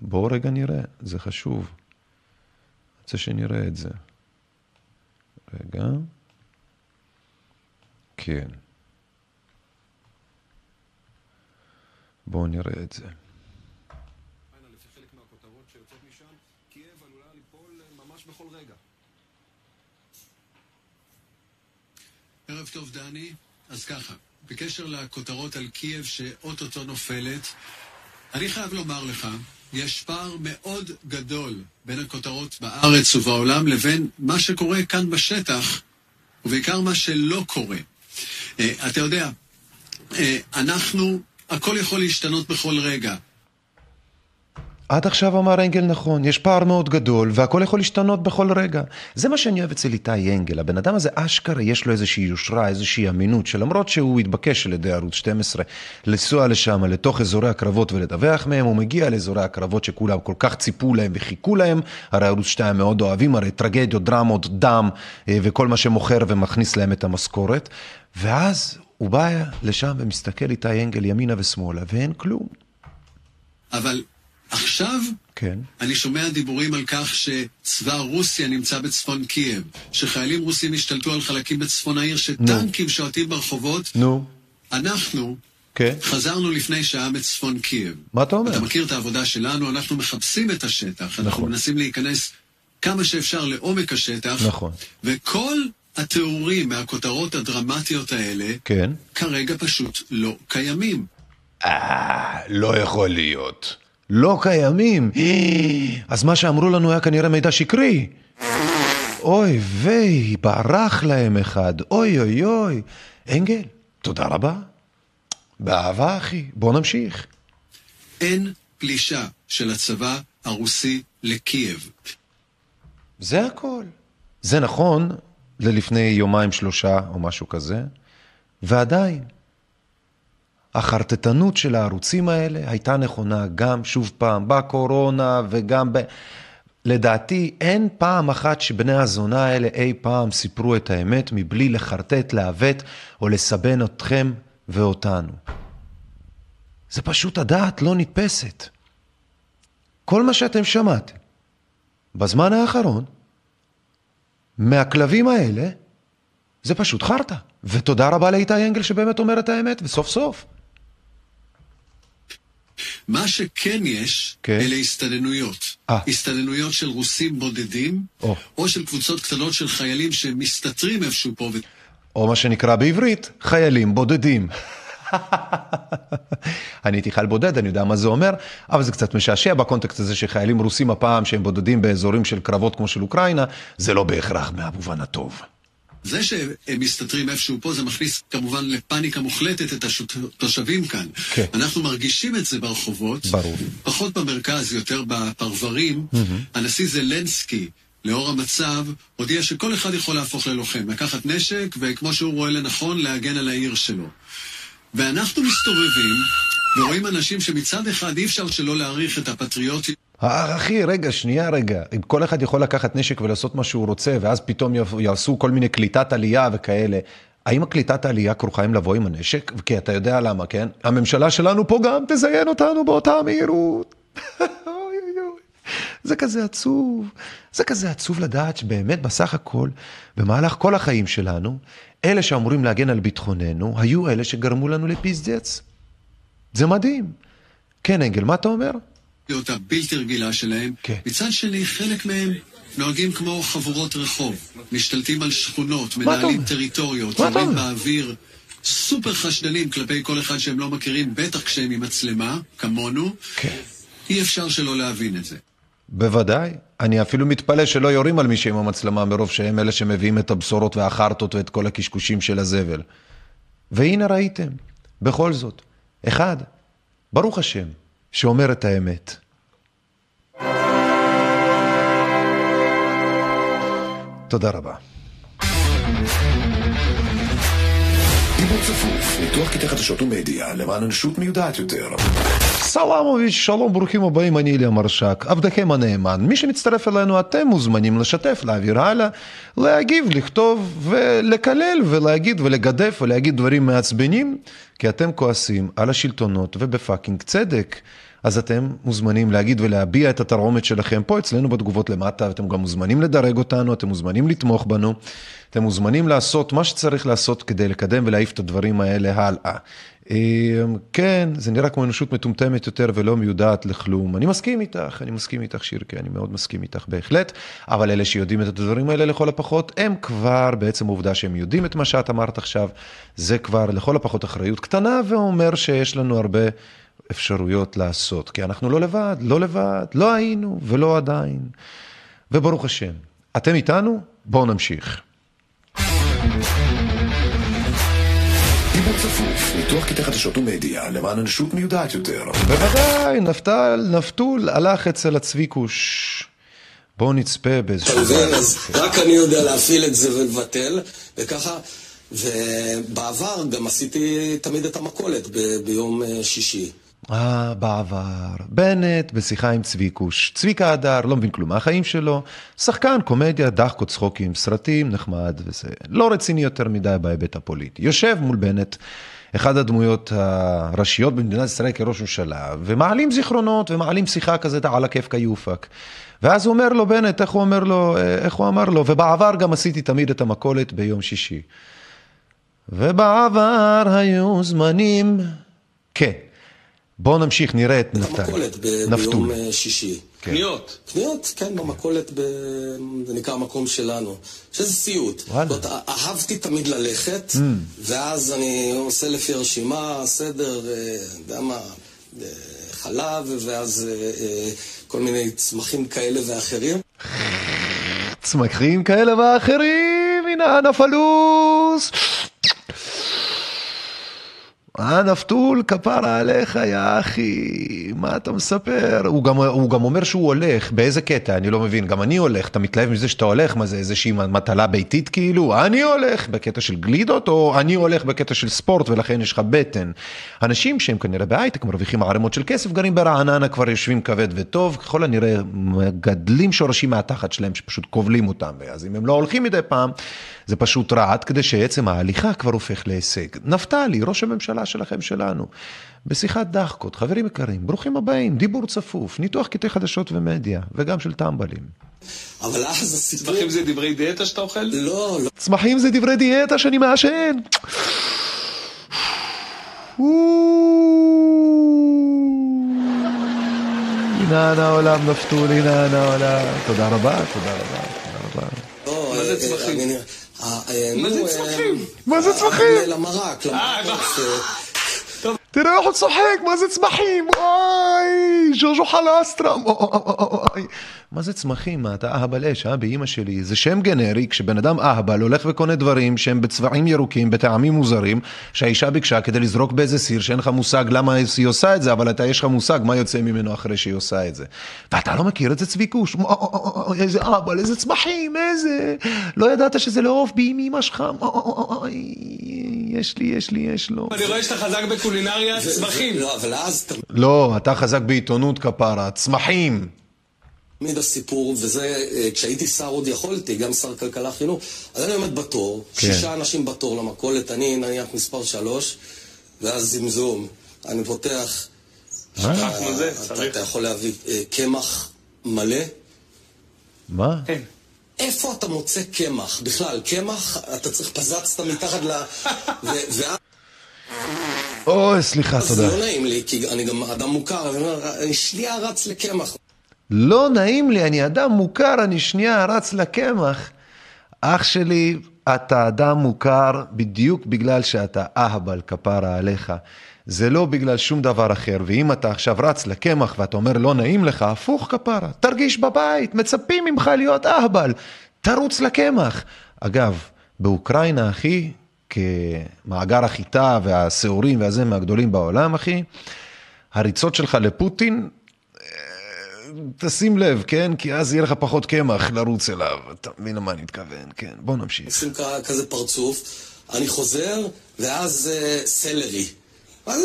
בואו רגע נראה, זה חשוב. רוצה שנראה את זה. רגע. כן. בואו נראה את זה. ערב טוב, דני. אז ככה, בקשר לכותרות על קייב שאו-טו-טו נופלת, אני חייב לומר לך, יש פער מאוד גדול בין הכותרות בארץ ובעולם לבין מה שקורה כאן בשטח, ובעיקר מה שלא קורה. אה, אתה יודע, אה, אנחנו, הכל יכול להשתנות בכל רגע. עד עכשיו אמר אנגל נכון, יש פער מאוד גדול והכל יכול להשתנות בכל רגע. זה מה שאני אוהב אצל איתי אנגל, הבן אדם הזה אשכרה יש לו איזושהי יושרה, איזושהי אמינות, שלמרות שהוא התבקש על ידי ערוץ 12 לנסוע לשם, לתוך אזורי הקרבות ולדווח מהם, הוא מגיע לאזורי הקרבות שכולם כל כך ציפו להם וחיכו להם, הרי ערוץ 2 מאוד אוהבים, הרי טרגדיות, דרמות, דם אה, וכל מה שמוכר ומכניס להם את המשכורת, ואז הוא בא לשם ומסתכל איתי אנגל ימינה ושמאלה ואין כלום. אבל עכשיו כן. אני שומע דיבורים על כך שצבא רוסיה נמצא בצפון קייב, שחיילים רוסים השתלטו על חלקים בצפון העיר, שטנקים שועטים ברחובות. נו, אנחנו כן. חזרנו לפני שעה מצפון קייב. מה אתה אומר? אתה מכיר את העבודה שלנו, אנחנו מחפשים את השטח. אנחנו נכון. מנסים להיכנס כמה שאפשר לעומק השטח. נכון. וכל התיאורים מהכותרות הדרמטיות האלה, כן. כרגע פשוט לא קיימים. אה, לא יכול להיות. לא קיימים. אז מה שאמרו לנו היה כנראה מידע שקרי. אוי ויי, ברח להם אחד. אוי אוי אוי. אנגל, תודה רבה. באהבה, אחי. בוא נמשיך. אין פלישה של הצבא הרוסי לקייב. זה הכל. זה נכון ללפני יומיים שלושה או משהו כזה, ועדיין. החרטטנות של הערוצים האלה הייתה נכונה גם, שוב פעם, בקורונה וגם ב... לדעתי, אין פעם אחת שבני הזונה האלה אי פעם סיפרו את האמת מבלי לחרטט, לעוות או לסבן אתכם ואותנו. זה פשוט הדעת לא נתפסת. כל מה שאתם שמעתם בזמן האחרון, מהכלבים האלה, זה פשוט חרטא. ותודה רבה לאיתי אנגל שבאמת אומר את האמת, וסוף סוף. מה שכן יש, כן. אלה הסתננויות. אה. הסתננויות של רוסים בודדים, או. או של קבוצות קטנות של חיילים שמסתתרים איפשהו פה. ו... או מה שנקרא בעברית, חיילים בודדים. אני הייתי חייל בודד, אני יודע מה זה אומר, אבל זה קצת משעשע בקונטקסט הזה שחיילים רוסים הפעם שהם בודדים באזורים של קרבות כמו של אוקראינה, זה לא בהכרח מהמובן הטוב. זה שהם מסתתרים איפשהו פה, זה מכניס כמובן לפאניקה מוחלטת את התושבים כאן. כן. אנחנו מרגישים את זה ברחובות. ברור. פחות במרכז, יותר בפרברים. הנשיא זלנסקי, לאור המצב, הודיע שכל אחד יכול להפוך ללוחם, לקחת נשק, וכמו שהוא רואה לנכון, להגן על העיר שלו. ואנחנו מסתובבים ורואים אנשים שמצד אחד אי אפשר שלא להעריך את הפטריוטיות. אחי, רגע, שנייה רגע. אם כל אחד יכול לקחת נשק ולעשות מה שהוא רוצה, ואז פתאום יעשו- כל מיני קליטת עלייה וכאלה, האם הקליטת העלייה כרוכה עם לבוא עם הנשק? כי אתה יודע למה, כן? הממשלה שלנו פה גם תזיין אותנו באותה מהירות. זה כזה עצוב. זה כזה עצוב לדעת שבאמת בסך הכל, במהלך כל החיים שלנו, אלה שאמורים להגן על ביטחוננו, היו אלה שגרמו לנו לפיזדץ. זה מדהים. כן, אנגל, מה אתה אומר? הבלתי רגילה שלהם. כן. מצד שני, חלק מהם נוהגים כמו חבורות רחוב, משתלטים על שכונות, מנהלים? טריטוריות, אומר? באוויר, סופר חשדנים כלפי כל אחד שהם לא מכירים, בטח כשהם עם מצלמה, כמונו. כן. אי אפשר שלא להבין את זה. בוודאי. אני אפילו מתפלא שלא יורים על מישהו עם המצלמה מרוב שהם אלה שמביאים את הבשורות והחרטות ואת כל הקשקושים של הזבל. והנה ראיתם, בכל זאת, אחד, ברוך השם, שאומר את האמת. תודה רבה. דיבור צפוף, ניתוח קטעי חדשות ומדיה למען אנושות מיודעת יותר. סלאמוביץ', שלום, ברוכים הבאים, אני אליה מרשק, עבדכם הנאמן. מי שמצטרף אלינו, אתם מוזמנים לשתף, להעביר הלאה, להגיב, לכתוב ולקלל ולהגיד ולגדף ולהגיד דברים מעצבנים, כי אתם כועסים על השלטונות ובפאקינג צדק. אז אתם מוזמנים להגיד ולהביע את התרעומת שלכם פה אצלנו בתגובות למטה, אתם גם מוזמנים לדרג אותנו, אתם מוזמנים לתמוך בנו, אתם מוזמנים לעשות מה שצריך לעשות כדי לקדם ולהעיף את הדברים האלה הלאה. אה, כן, זה נראה כמו אנושות מטומטמת יותר ולא מיודעת לכלום. אני מסכים איתך, אני מסכים איתך שירקי, אני מאוד מסכים איתך בהחלט, אבל אלה שיודעים את הדברים האלה לכל הפחות, הם כבר בעצם העובדה שהם יודעים את מה שאת אמרת עכשיו, זה כבר לכל הפחות אחריות קטנה ואומר שיש לנו הרבה אפשרויות לעשות, כי אנחנו לא לבד, לא לבד, לא היינו ולא עדיין. וברוך השם, אתם איתנו? בואו נמשיך. דיבור צפוף, ניתוח קטעי חדשות ומדיה למען אנושות מיודעת יותר. בוודאי, נפתל, נפתול הלך אצל הצביקוש. בואו נצפה באיזשהו... אתה מבין? אז רק אני יודע להפעיל את זה ולבטל, וככה, ובעבר גם עשיתי תמיד את המכולת ב- ביום אה, שישי. אה, בעבר. בנט בשיחה עם צביקוש. צביקה הדר, לא מבין כלום מהחיים שלו. שחקן, קומדיה, דחקות, צחוקים, סרטים, נחמד וזה. לא רציני יותר מדי בהיבט הפוליטי. יושב מול בנט, אחד הדמויות הראשיות במדינת ישראל כראש ממשלה, ומעלים זיכרונות ומעלים שיחה כזאת על הכיף כיופק. ואז הוא אומר לו, בנט, איך הוא אומר לו, אה, איך הוא אמר לו, ובעבר גם עשיתי תמיד את המכולת ביום שישי. ובעבר היו זמנים... כן. בואו נמשיך, נראה את נפתלי. המכולת ב- נפתול. ביום אה, שישי. כן. קניות. קניות, כן, במכולת, ב... זה נקרא המקום שלנו. שזה סיוט. זאת אומרת, אהבתי תמיד ללכת, ואז אני עושה לפי הרשימה, סדר, אה, יודע מה, אה, חלב, ואז כל מיני צמחים כאלה ואחרים. צמחים כאלה ואחרים, הנה הנפלוס. הנפתול, כפרה עליך, יא אחי, מה אתה מספר? הוא גם, הוא גם אומר שהוא הולך, באיזה קטע? אני לא מבין. גם אני הולך, אתה מתלהב מזה שאתה הולך? מה זה, איזושהי מטלה ביתית כאילו? אני הולך בקטע של גלידות, או אני הולך בקטע של ספורט ולכן יש לך בטן? אנשים שהם כנראה בהייטק, מרוויחים ערימות של כסף, גרים ברעננה, כבר יושבים כבד וטוב, ככל הנראה מגדלים שורשים מהתחת שלהם שפשוט כובלים אותם, ואז אם הם לא הולכים מדי פעם, זה פשוט רע, עד כדי שעצם ההליכה כבר הופך להישג. נפתלי, ראש הממשלה שלכם שלנו, בשיחת דחקות, חברים יקרים, ברוכים הבאים, דיבור צפוף, ניתוח קטעי חדשות ומדיה, וגם של טמבלים. אבל אז הסיפור... צמחים זה דברי דיאטה שאתה אוכל? לא, לא. צמחים זה דברי דיאטה שאני מעשן. הנה אנא העולם נפתול, הנה אנא העולם. תודה רבה, תודה רבה, תודה רבה. מה זה אה, צמחים? אני- אה, אה, מה זה אה, צמחים? מה זה אה, צמחים? למרק, אה, למרק. תראה איך הוא צוחק, מה זה צמחים? אוי, ז'וז'ו חלסטרם, אוי. מה זה צמחים? מה, אתה אהבל אש, אה, באימא שלי. זה שם גנרי, כשבן אדם אהבל הולך וקונה דברים שהם בצבעים ירוקים, בטעמים מוזרים, שהאישה ביקשה כדי לזרוק באיזה סיר, שאין לך מושג למה היא עושה את זה, אבל אתה, יש לך מושג מה יוצא ממנו אחרי שהיא עושה את זה. ואתה לא מכיר את זה צביקוש, אוי, איזה אהבל, איזה צמחים, איזה... לא ידעת שזה לעוף בי עם אמא שלך, יש לי, יש לי, יש לו. אני רואה שאתה חזק בקולינריה, צמחים. לא, אבל אז לא, אתה חזק בעיתונות כפרה, צמחים. תמיד הסיפור, וזה, אה, כשהייתי שר עוד יכולתי, גם שר כלכלה חינוך, אז אני עומד בתור, כן. שישה אנשים בתור למכולת, אני נניח מספר שלוש, ואז זמזום, אני פותח, אתה- נו, זה, אתה-. אתה יכול להביא אה, קמח מלא, מה? כן. איפה אתה מוצא קמח? בכלל, קמח, אתה צריך פזצת מתחת ל... ו- ואז אוי, סליחה, תודה. לא נעים לי, כי אני גם אדם מוכר, אני אומר, שנייה רץ לקמח. לא נעים לי, אני אדם מוכר, אני שנייה רץ לקמח. אח שלי, אתה אדם מוכר בדיוק בגלל שאתה אהבל כפרה עליך. זה לא בגלל שום דבר אחר, ואם אתה עכשיו רץ לקמח ואתה אומר לא נעים לך, הפוך כפרה, תרגיש בבית, מצפים ממך להיות אהבל, תרוץ לקמח. אגב, באוקראינה, אחי, כמאגר החיטה והשעורים והזה מהגדולים בעולם, אחי, הריצות שלך לפוטין תשים לב, כן? כי אז יהיה לך פחות קמח לרוץ אליו. אתה מבין למה אני מתכוון, כן. בוא נמשיך. עושים כזה פרצוף, אני חוזר, ואז אה, סלרי.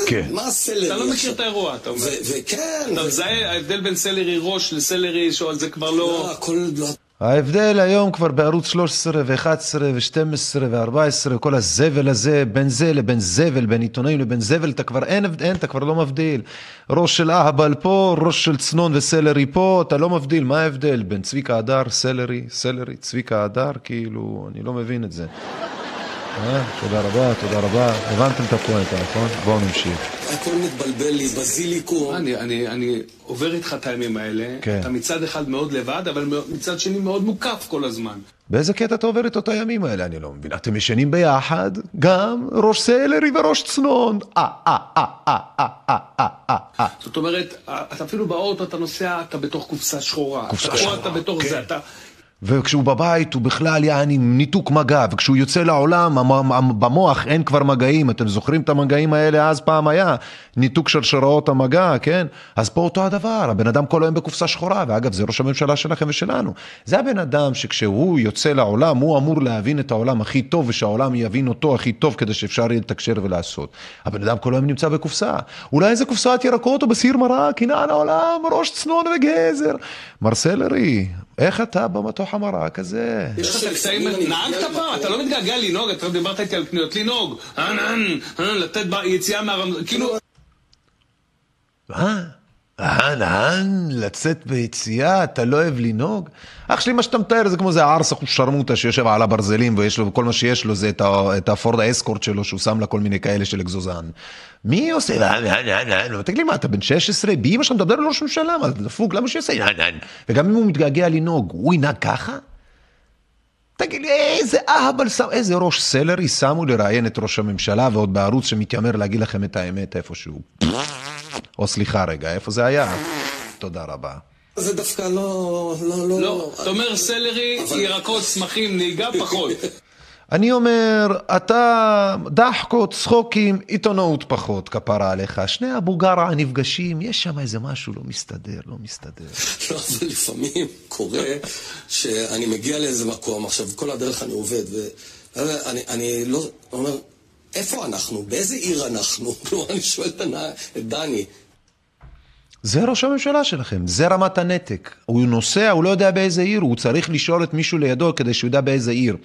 כן. מה הסלרי? אתה לא מכיר? את האירוע, אתה אומר. וכן, אתה מזהה, ההבדל בין סלרי ראש לסלרי שואל, זה כבר לא, לא... הכל לא... ההבדל היום כבר בערוץ 13 ו-11 ו-12 ו-14, כל הזבל הזה, בין זה לבין זבל, בין עיתונאים לבין זבל, אתה כבר אין, אין, אתה כבר לא מבדיל. ראש של אהבל פה, ראש של צנון וסלרי פה, אתה לא מבדיל, מה ההבדל בין צביקה הדר, סלרי, סלרי, צביקה הדר, כאילו, אני לא מבין את זה. אה, תודה רבה, תודה רבה. הבנתם את הפואנטה, נכון? בואו נמשיך. הכל מתבלבל לי, בזיליקו. אני, אני, אני עובר איתך את הימים האלה. כן. אתה מצד אחד מאוד לבד, אבל מצד שני מאוד מוקף כל הזמן. באיזה קטע אתה עובר את אותו הימים האלה? אני לא מבין. אתם ישנים ביחד, גם ראש סלרי וראש צנון. אה, אה, אה, אה, אה, אה, אה, אה, אה. זאת אומרת, אתה אפילו באוטו, אתה נוסע, אתה בתוך קופסה שחורה. קופסה שחורה, כן. או אתה בתוך כן. זה, אתה... וכשהוא בבית הוא בכלל יעני ניתוק מגע, וכשהוא יוצא לעולם במוח אין כבר מגעים, אתם זוכרים את המגעים האלה אז פעם היה? ניתוק שרשראות המגע, כן? אז פה אותו הדבר, הבן אדם כל היום בקופסה שחורה, ואגב זה ראש הממשלה שלכם ושלנו. זה הבן אדם שכשהוא יוצא לעולם הוא אמור להבין את העולם הכי טוב, ושהעולם יבין אותו הכי טוב כדי שאפשר יהיה לתקשר ולעשות. הבן אדם כל היום נמצא בקופסה, אולי איזה קופסת ירקות או בסיר מרק, הנה העולם, ראש צנון וגזר. מר סלרי, איך אתה במטוח המרק הזה? יש לך אני נהגת פעם, אתה לא מתגעגע לנהוג, אתה דיברת איתי על קניות, לנהוג, לתת יציאה מהרמזור, כאילו, מה? אהן, אהן, לצאת ביציאה, אתה לא אוהב לנהוג? אח שלי, מה שאתה מתאר זה כמו זה הארסך ושרמוטה שיושב על הברזלים ויש לו, כל מה שיש לו זה את, הפורד האסקורט שלו שהוא שם לה כל מיני כאלה של אגזוזן. מי עושה? אהן, אהן, אהן, אהן, תגיד לי מה, אתה בן 16? באמא שלך מדבר על ראש ממשלה, מה, דפוק, למה שיעשה? אהן, אהן. וגם אם הוא מתגעגע לנהוג, הוא ינהג ככה? תגיד לי, איזה אהבל שם, איזה ראש סלרי שמו לראיין את ראש הממשלה ועוד בערוץ שמתיימר להגיד לכם את האמת איפשהו. או סליחה רגע, איפה זה היה? תודה רבה. זה דווקא לא... לא, לא... לא, אתה אומר סלרי, ירקות, צמחים, נהיגה, פחות. אני אומר, אתה דחקות, צחוקים, עיתונאות פחות, כפרה עליך. שני אבו גרע נפגשים, יש שם איזה משהו לא מסתדר, לא מסתדר. לא, אבל לפעמים קורה שאני מגיע לאיזה מקום, עכשיו כל הדרך אני עובד, ואני אני לא, אומר, איפה אנחנו? באיזה עיר אנחנו? כלומר, אני שואל את דני, זה ראש הממשלה שלכם, זה רמת הנתק. הוא נוסע, הוא לא יודע באיזה עיר, הוא צריך לשאול את מישהו לידו כדי שהוא ידע באיזה עיר.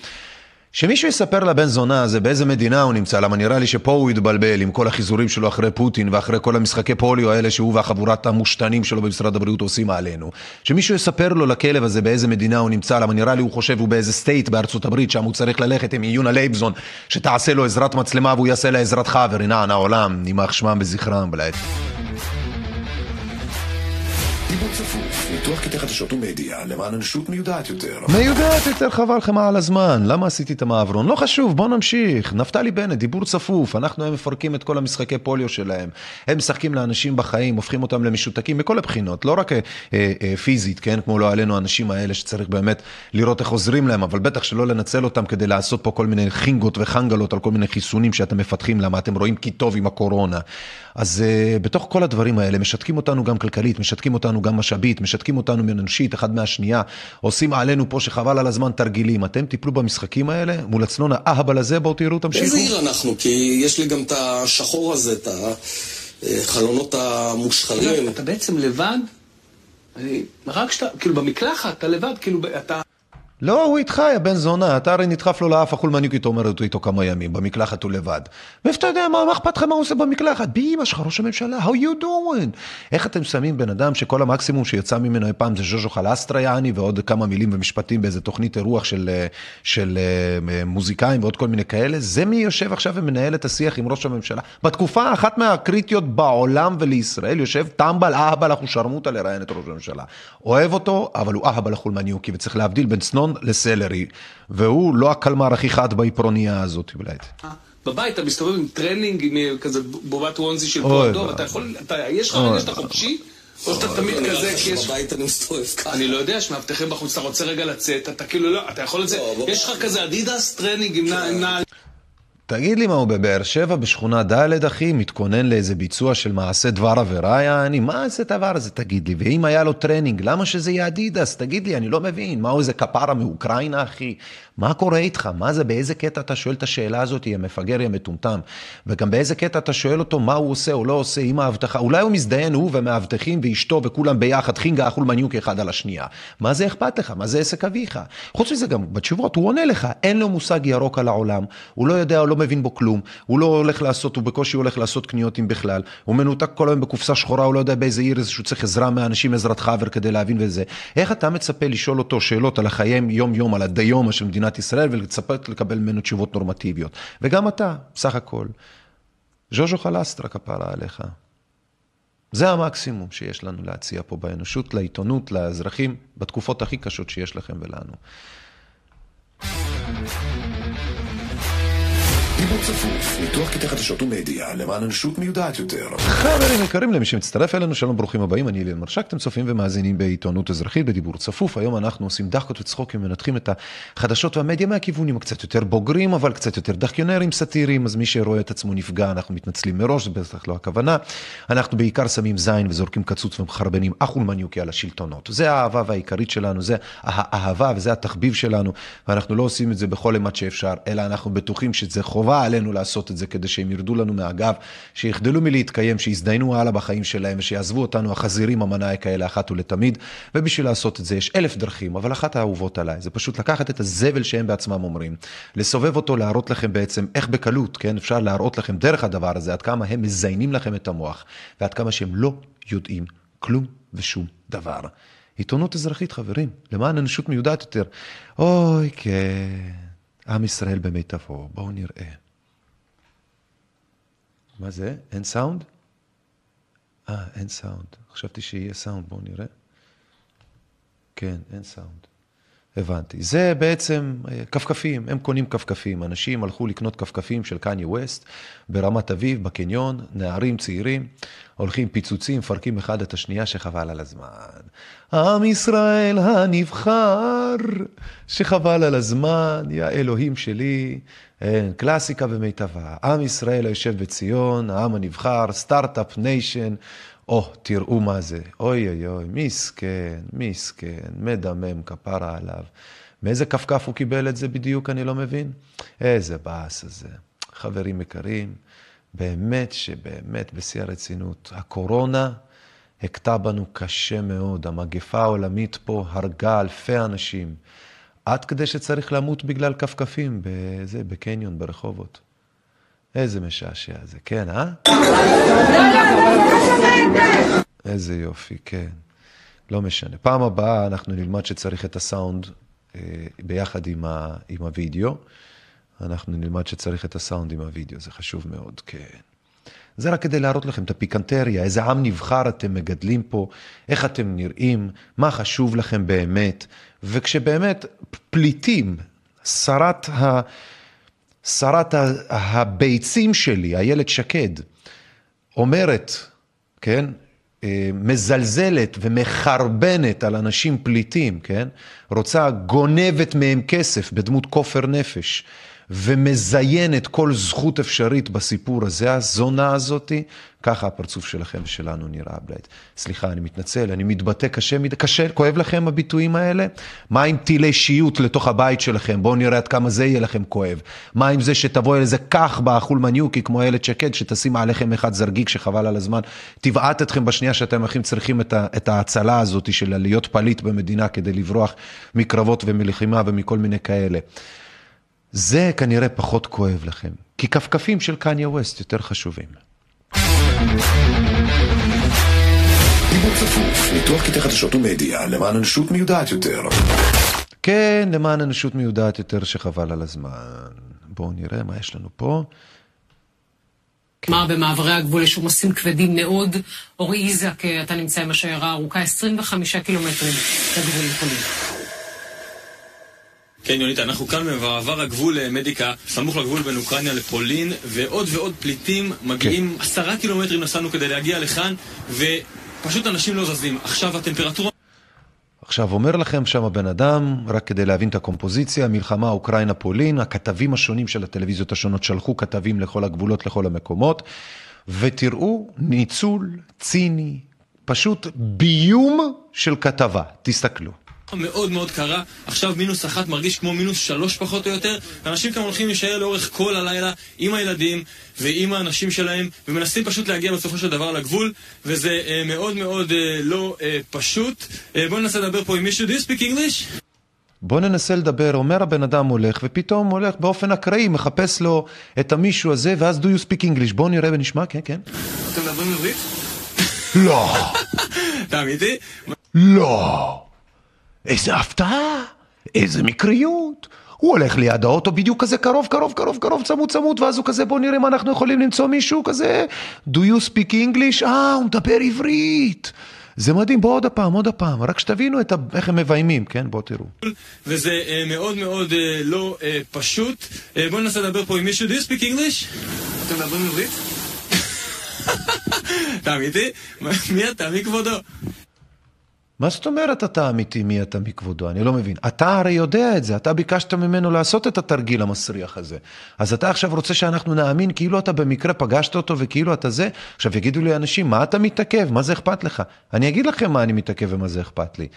שמישהו יספר לבן זונה הזה באיזה מדינה הוא נמצא, למה נראה לי שפה הוא יתבלבל עם כל החיזורים שלו אחרי פוטין ואחרי כל המשחקי פוליו האלה שהוא והחבורת המושתנים שלו במשרד הבריאות עושים עלינו. שמישהו יספר לו לכלב הזה באיזה מדינה הוא נמצא, למה נראה לי הוא חושב הוא באיזה state בארצות הברית, שם הוא צריך ללכת עם יונה לייבזון, שתעשה לו עזרת מצלמה והוא יעשה לה עזרת חבר, הנה העולם, יימח שמם וזכרם בלעת. דיבור צפוף, ניתוח קטעי חדשות ומדיה למען אנושות מיודעת יותר. מיודעת יותר חבל לכם על הזמן, למה עשיתי את המעברון? לא חשוב, בוא נמשיך. נפתלי בנט, דיבור צפוף, אנחנו היום מפרקים את כל המשחקי פוליו שלהם. הם משחקים לאנשים בחיים, הופכים אותם למשותקים מכל הבחינות, לא רק אה, אה, פיזית, כן? כמו לא עלינו האנשים האלה שצריך באמת לראות איך עוזרים להם, אבל בטח שלא לנצל אותם כדי לעשות פה כל מיני חינגות וחנגלות על כל מיני חיסונים שאתם מפתחים, למה אתם רואים כי טוב עם הקורונה. אז uh, בתוך כל הדברים האלה משתקים אותנו גם כלכלית, משתקים אותנו גם משאבית, משתקים אותנו אנושית אחד מהשנייה, עושים עלינו פה שחבל על הזמן תרגילים. אתם תיפלו במשחקים האלה מול הצנון האהבל הזה, בואו תראו, תמשיכו. איזה עיר אנחנו? כי יש לי גם את השחור הזה, את החלונות המושחרים. אתה בעצם לבד, אני, רק שאתה, כאילו במקלחת, אתה לבד, כאילו אתה... לא, הוא איתך, יא בן זונה, אתה הרי נדחף לו לאף החולמניוקית אומרת איתו כמה ימים, במקלחת הוא לבד. ואיפה אתה יודע, מה, אכפת לך מה הוא עושה במקלחת? באמא שלך, ראש הממשלה, how you doing? איך אתם שמים בן אדם שכל המקסימום שיצא ממנו אי פעם זה ז'וז'ו חלסטרה יעני, ועוד כמה מילים ומשפטים באיזה תוכנית אירוח של, של, של אה, מוזיקאים ועוד כל מיני כאלה? זה מי יושב עכשיו ומנהל את השיח עם ראש הממשלה? בתקופה אחת מהקריטיות בעולם ולישראל יושב טמבל אהבל אחושרמוטה לראיין את ראש הממשלה. אוהב אותו, אבל הוא אהבל החולמניוקי, וצריך להבדיל בין צנון צאן לסלרי, והוא לא הקלמר הכי חד בעיפרוניה הזאת אולי. בבית אתה מסתובב עם טרנינג, עם כזה בובת וונזי של פועדו, אתה יכול, יש לך רגע שאתה חופשי? או שאתה תמיד כזה, כי יש... בבית אני מסתובב ככה. אני לא יודע, שמאבטחים בחוץ, אתה רוצה רגע לצאת, אתה כאילו לא, אתה יכול את זה, יש לך כזה אדידס טרנינג עם נעל... תגיד לי מה הוא בבאר שבע בשכונה ד' אחי, מתכונן לאיזה ביצוע של מעשה דבר עבירה, יעני, מה זה הדבר הזה, תגיד לי? ואם היה לו טרנינג, למה שזה יהיה אדידס? תגיד לי, אני לא מבין, מה הוא איזה כפרה מאוקראינה, אחי? מה קורה איתך? מה זה, באיזה קטע אתה שואל את השאלה הזאת, יא מפגר, יא מטומטם? וגם באיזה קטע אתה שואל אותו מה הוא עושה או לא עושה עם האבטחה? אולי הוא מזדיין, הוא ומאבטחים ואשתו וכולם ביחד, חינגה אכול מניוק אחד על השנייה. מה זה אכפת לך? מה זה עסק אביך? חוץ מזה גם, בתשובות, הוא עונה לך, אין לו מושג ירוק על העולם, הוא לא יודע, הוא לא מבין בו כלום, הוא לא הולך לעשות, הוא בקושי הולך לעשות קניות אם בכלל, הוא מנותק כל היום בקופסה שחורה, הוא לא יודע באיזה עיר שהוא צריך עזרה מאנשים, עזרת חבר כדי להבין וזה. איך אתה מצפה לשאול אותו שאלות על החיים יום-יום, על הדיומה של מדינת ישראל ולצפות לקבל ממנו תשובות נורמטיביות. וגם אתה, סך הכל. ז'וז'ו חלסטרה כפרה עליך. זה המקסימום שיש לנו להציע פה באנושות, לעיתונות, לאזרחים, בתקופות הכי קשות שיש לכם ולנו. דיבור צפוף, ניתוח קטעי חדשות ומדיה למען אנושות מיודעת יותר. חברים יקרים למי שמצטרף אלינו, שלום ברוכים הבאים, אני אליאל מרשק, אתם צופים ומאזינים בעיתונות אזרחית בדיבור צפוף. היום אנחנו עושים דחקות וצחוקים ומנתחים את החדשות והמדיה מהכיוונים הקצת יותר בוגרים, אבל קצת יותר דחקיונרים סאטיריים, אז מי שרואה את עצמו נפגע, אנחנו מתנצלים מראש, זה בטח לא הכוונה. אנחנו בעיקר שמים זין וזורקים קצוץ ומחרבנים אחול מניוקי על השלטונות. זה האהבה והעיקרית שלנו, זה האהבה וזה התחביב שלנו, ואנחנו לא עושים את זה בכל אימת שאפשר, אלא אנחנו בטוחים שזה חובה חובה עלינו לעשות את זה כדי שהם ירדו לנו מהגב, שיחדלו מלהתקיים, שיזדיינו הלאה בחיים שלהם ושיעזבו אותנו החזירים המנאי כאלה אחת ולתמיד. ובשביל לעשות את זה יש אלף דרכים, אבל אחת האהובות עליי זה פשוט לקחת את הזבל שהם בעצמם אומרים, לסובב אותו, להראות לכם בעצם איך בקלות, כן, אפשר להראות לכם דרך הדבר הזה, עד כמה הם מזיינים לכם את המוח, ועד כמה שהם לא יודעים כלום ושום דבר. עיתונות אזרחית, חברים, למען אנושות מיודעת יותר. אוי, כן. עם ישראל במיטבו, בואו נראה. מה זה? אין סאונד? אה, אין סאונד. חשבתי שיהיה סאונד, בואו נראה. כן, אין סאונד. הבנתי. זה בעצם אה, כפכפים, הם קונים כפכפים. אנשים הלכו לקנות כפכפים של קניה ווסט ברמת אביב, בקניון, נערים צעירים, הולכים פיצוצים, מפרקים אחד את השנייה שחבל על הזמן. עם ישראל הנבחר, שחבל על הזמן, יא אלוהים שלי. אין, קלאסיקה במיטבה. עם ישראל היושב בציון, העם הנבחר, start-up nation. או, oh, תראו מה זה. אוי אוי אוי, מסכן, מסכן, מדמם, כפרה עליו. מאיזה כפכף הוא קיבל את זה בדיוק, אני לא מבין? איזה באס הזה. חברים יקרים, באמת שבאמת, בשיא הרצינות, הקורונה הכתה בנו קשה מאוד. המגפה העולמית פה הרגה אלפי אנשים, עד כדי שצריך למות בגלל כפכפים, בזה, בקניון, ברחובות. איזה משעשע זה, כן, אה? איזה יופי, כן. לא משנה. פעם הבאה אנחנו נלמד שצריך את הסאונד אה, ביחד עם, ה, עם הוידאו. אנחנו נלמד שצריך את הסאונד עם הוידאו, זה חשוב מאוד, כן. זה רק כדי להראות לכם את הפיקנטריה, איזה עם נבחר אתם מגדלים פה, איך אתם נראים, מה חשוב לכם באמת, וכשבאמת פליטים, שרת, ה... שרת ה... הביצים שלי, איילת שקד, אומרת, כן, אה, מזלזלת ומחרבנת על אנשים פליטים, כן? רוצה, גונבת מהם כסף בדמות כופר נפש. ומזיינת כל זכות אפשרית בסיפור הזה, הזונה הזאתי, ככה הפרצוף שלכם ושלנו נראה בלייט. סליחה, אני מתנצל, אני מתבטא קשה מדי, קשה, כואב לכם הביטויים האלה? מה עם טילי שיוט לתוך הבית שלכם? בואו נראה עד כמה זה יהיה לכם כואב. מה עם זה שתבוא איזה כך בחולמניוקי כמו איילת שקד, שתשים עליכם אחד זרגיק שחבל על הזמן, תבעט אתכם בשנייה שאתם הכי צריכים את, את ההצלה הזאת של להיות פליט במדינה כדי לברוח מקרבות ומלחימה ומכל מיני כאלה. זה כנראה פחות כואב לכם, כי כפכפים של קניה ווסט יותר חשובים. דיבור צפוף, ניתוח קטעי חדשות ומדיה, למען אנושות מיודעת יותר. כן, למען אנושות מיודעת יותר שחבל על הזמן. בואו נראה מה יש לנו פה. כלומר, במעברי הגבול יש עומסים כבדים מאוד. אורי איזק, אתה נמצא עם השיירה ארוכה 25 קילומטרים לגבול לפולין. כן, יונית, אנחנו כאן במעבר הגבול מדיקה, סמוך לגבול בין אוקראינה לפולין, ועוד ועוד פליטים מגיעים, כן. עשרה קילומטרים נסענו כדי להגיע לכאן, ופשוט אנשים לא זזים. עכשיו הטמפרטורה... עכשיו, אומר לכם שם הבן אדם, רק כדי להבין את הקומפוזיציה, מלחמה אוקראינה-פולין, הכתבים השונים של הטלוויזיות השונות שלחו כתבים לכל הגבולות, לכל המקומות, ותראו ניצול ציני, פשוט ביום של כתבה. תסתכלו. מאוד מאוד קרה, עכשיו מינוס אחת מרגיש כמו מינוס שלוש פחות או יותר, ואנשים כאן הולכים להישאר לאורך כל הלילה עם הילדים ועם האנשים שלהם, ומנסים פשוט להגיע בסופו של דבר לגבול, וזה אה, מאוד מאוד אה, לא אה, פשוט. אה, בואו ננסה לדבר פה עם מישהו, do you speak English? בוא ננסה לדבר, אומר הבן אדם הולך, ופתאום הולך באופן אקראי, מחפש לו את המישהו הזה, ואז do you speak English. בוא נראה ונשמע, כן, כן. אתם מדברים עברית? לא. אתה אמיתי? לא. איזה הפתעה, איזה מקריות. הוא הולך ליד האוטו בדיוק כזה קרוב, קרוב, קרוב, קרוב, צמוד, צמוד, ואז הוא כזה, בוא נראה אם אנחנו יכולים למצוא מישהו כזה. Do you speak English? אה, הוא מדבר עברית. זה מדהים, בוא עוד הפעם, עוד הפעם, רק שתבינו את ה... איך הם מביימים, כן? בואו תראו. וזה uh, מאוד מאוד uh, לא uh, פשוט. Uh, בואו ננסה לדבר פה עם מישהו. Do you speak English? אתם מדברים עברית? אתה אמיתי? מי אתה? מי כבודו? מה זאת אומרת אתה אמיתי, מי אתה מכבודו? אני לא מבין. אתה הרי יודע את זה, אתה ביקשת ממנו לעשות את התרגיל המסריח הזה. אז אתה עכשיו רוצה שאנחנו נאמין כאילו אתה במקרה פגשת אותו וכאילו אתה זה? עכשיו יגידו לי אנשים, מה אתה מתעכב? מה זה אכפת לך? אני אגיד לכם מה אני מתעכב ומה זה אכפת לי.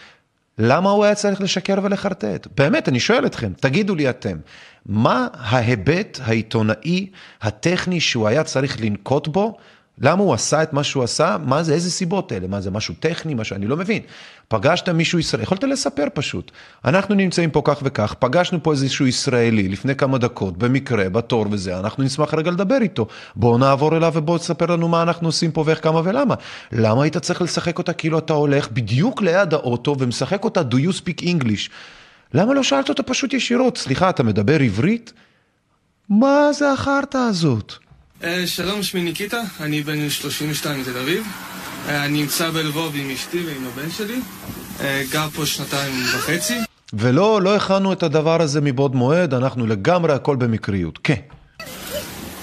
למה הוא היה צריך לשקר ולחרטט? באמת, אני שואל אתכם, תגידו לי אתם, מה ההיבט העיתונאי, הטכני שהוא היה צריך לנקוט בו למה הוא עשה את מה שהוא עשה? מה זה, איזה סיבות אלה? מה זה, משהו טכני? משהו, אני לא מבין. פגשת מישהו ישראלי, יכולת לספר פשוט. אנחנו נמצאים פה כך וכך, פגשנו פה איזשהו ישראלי לפני כמה דקות, במקרה, בתור וזה, אנחנו נשמח רגע לדבר איתו. בואו נעבור אליו ובואו תספר לנו מה אנחנו עושים פה ואיך, כמה ולמה. למה היית צריך לשחק אותה כאילו אתה הולך בדיוק ליד האוטו ומשחק אותה do you speak English? למה לא שאלת אותה פשוט ישירות? סליחה, אתה מדבר עברית? מה זה החרטא הזאת? אה, שלום, שמי ניקיטה, אני בן 32 מתל אביב. אה, אני נמצא בלבוב עם אשתי ועם הבן שלי. אה, גר פה שנתיים וחצי. ולא, לא הכנו את הדבר הזה מבעוד מועד, אנחנו לגמרי הכל במקריות. כן.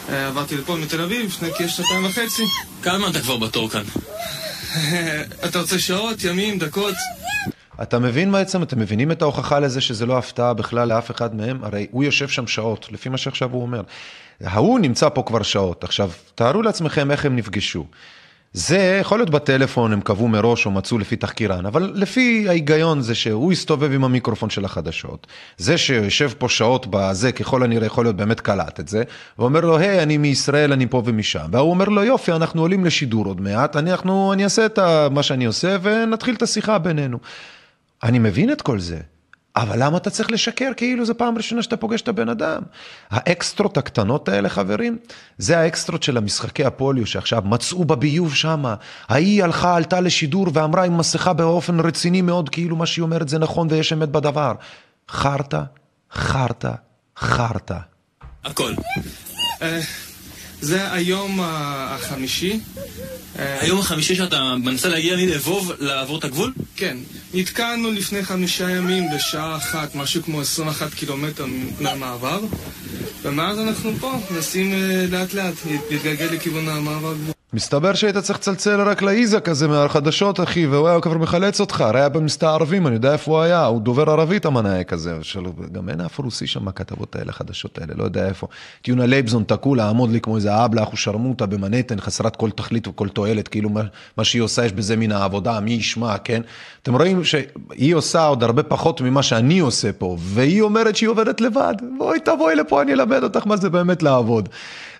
עברתי לפה מתל אביב לפני כשנתיים וחצי. כמה אתה כבר בתור כאן? אתה רוצה שעות, ימים, דקות? אתה מבין בעצם, אתם מבינים את ההוכחה לזה שזה לא הפתעה בכלל לאף אחד מהם? הרי הוא יושב שם שעות, לפי מה שעכשיו הוא אומר. ההוא נמצא פה כבר שעות. עכשיו, תארו לעצמכם איך הם נפגשו. זה יכול להיות בטלפון, הם קבעו מראש או מצאו לפי תחקירן, אבל לפי ההיגיון זה שהוא הסתובב עם המיקרופון של החדשות. זה שיושב פה שעות בזה, ככל הנראה יכול להיות באמת קלט את זה, ואומר לו, היי, אני מישראל, אני פה ומשם. והוא אומר לו, יופי, אנחנו עולים לשידור עוד מעט, אני, אנחנו, אני אעשה את מה שאני עושה ונתחיל את השיחה בינינו. אני מבין את כל זה. אבל למה אתה צריך לשקר כאילו זו פעם ראשונה שאתה פוגש את הבן אדם? האקסטרות הקטנות האלה, חברים, זה האקסטרות של המשחקי הפוליו שעכשיו מצאו בביוב שמה. ההיא הלכה, עלתה לשידור ואמרה עם מסכה באופן רציני מאוד, כאילו מה שהיא אומרת זה נכון ויש אמת בדבר. חרטא, חרטא, חרטא. הכל. אה, זה היום ה- החמישי. אה, היום החמישי שאתה מנסה להגיע מלבוב לעבור את הגבול? כן. נתקענו לפני חמישה ימים בשעה אחת, משהו כמו 21 קילומטר מהמעבר, ומאז אנחנו פה, מנסים אה, לאט לאט להתגלגל לכיוון המעבר הגבול. מסתבר שהיית צריך לצלצל רק לאיזק הזה מהחדשות, אחי, והוא היה כבר מחלץ אותך, הרי היה במסתערבים, אני יודע איפה הוא היה, הוא דובר ערבית המנהק הזה, של... גם אין אף רוסי שם בכתבות האלה, החדשות האלה, לא יודע איפה. טיונה לייבזון תקעו לעמוד לי כמו איזה אבלה, אחו שרמוטה במנהטן, חסרת כל תכלית וכל תועלת, כאילו מה, מה שהיא עושה יש בזה מן העבודה, מי ישמע, כן? אתם רואים שהיא עושה עוד הרבה פחות ממה שאני עושה פה, והיא אומרת שהיא עובדת לבד, בואי תבואי לפה, אני אלמד אותך מה זה באמת לעבוד.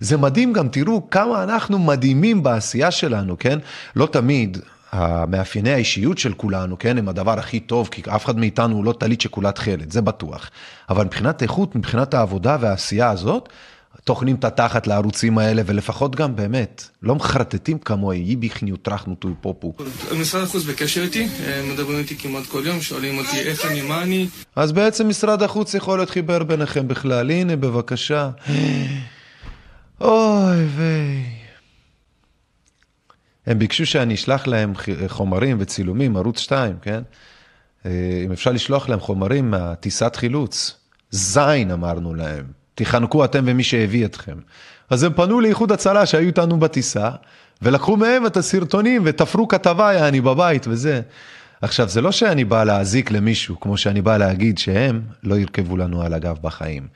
זה מדהים גם, תראו כמה אנחנו מדהימים בעשייה שלנו, כן? לא תמיד המאפייני האישיות של כולנו, כן, הם הדבר הכי טוב, כי אף אחד מאיתנו הוא לא טלית שכולה תכלת, זה בטוח. אבל מבחינת איכות, מבחינת העבודה והעשייה הזאת, טוחנים את התחת לערוצים האלה, ולפחות גם באמת, לא מחרטטים כמוהי, איביכניו טרחנו טוי פופו. משרד החוץ בקשר איתי, מדברים איתי כמעט כל יום, שואלים אותי איך אני, מה אני. אז בעצם משרד החוץ יכול להיות חיבר ביניכם בכלל, הנה בבקשה. אוי ויי. הם ביקשו שאני אשלח להם חומרים וצילומים, ערוץ 2, כן? אה, אם אפשר לשלוח להם חומרים מהטיסת חילוץ. זין אמרנו להם, תיחנקו אתם ומי שהביא אתכם. אז הם פנו לאיחוד הצלה שהיו איתנו בטיסה, ולקחו מהם את הסרטונים ותפרו כתבה, יעני, בבית וזה. עכשיו, זה לא שאני בא להזיק למישהו, כמו שאני בא להגיד שהם לא ירכבו לנו על הגב בחיים.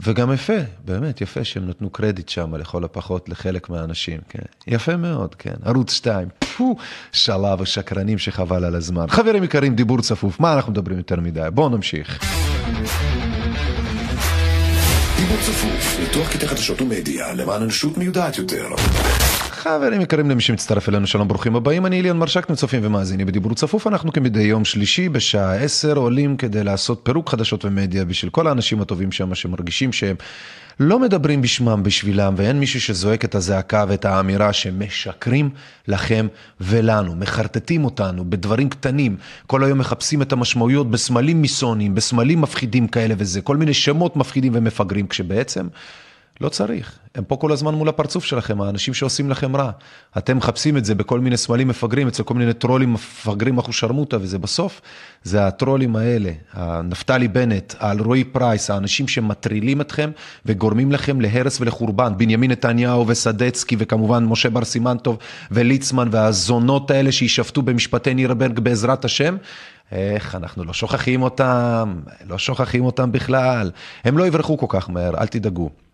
וגם יפה, באמת יפה שהם נתנו קרדיט שם לכל הפחות לחלק מהאנשים, כן. יפה מאוד, כן. ערוץ 2, פו, שלב השקרנים שחבל על הזמן. חברים יקרים, דיבור צפוף, מה אנחנו מדברים יותר מדי? בואו נמשיך. דיבור צפוף, ניתוח קטעי חדשות ומדיה למען אנושות מיודעת יותר. חברים יקרים למי שמצטרף אלינו, שלום ברוכים הבאים, אני אליון מרשק, אתם צופים ומאזינים בדיבור צפוף, אנחנו כמדי יום שלישי בשעה 10 עולים כדי לעשות פירוק חדשות ומדיה בשביל כל האנשים הטובים שם שמרגישים שהם לא מדברים בשמם בשבילם ואין מישהו שזועק את הזעקה ואת האמירה שמשקרים לכם ולנו, מחרטטים אותנו בדברים קטנים, כל היום מחפשים את המשמעויות בסמלים מיסוניים, בסמלים מפחידים כאלה וזה, כל מיני שמות מפחידים ומפגרים, כשבעצם... לא צריך, הם פה כל הזמן מול הפרצוף שלכם, האנשים שעושים לכם רע. אתם מחפשים את זה בכל מיני סמלים מפגרים, אצל כל מיני טרולים מפגרים אחושרמוטה, וזה בסוף, זה הטרולים האלה, הנפתלי בנט, רועי פרייס, האנשים שמטרילים אתכם וגורמים לכם להרס ולחורבן. בנימין נתניהו וסדצקי, וכמובן משה בר סימנטוב וליצמן, והזונות האלה שישפטו במשפטי נירנברג בעזרת השם. איך אנחנו לא שוכחים אותם, לא שוכחים אותם בכלל. הם לא יברחו כל כך מהר, אל תדאגו.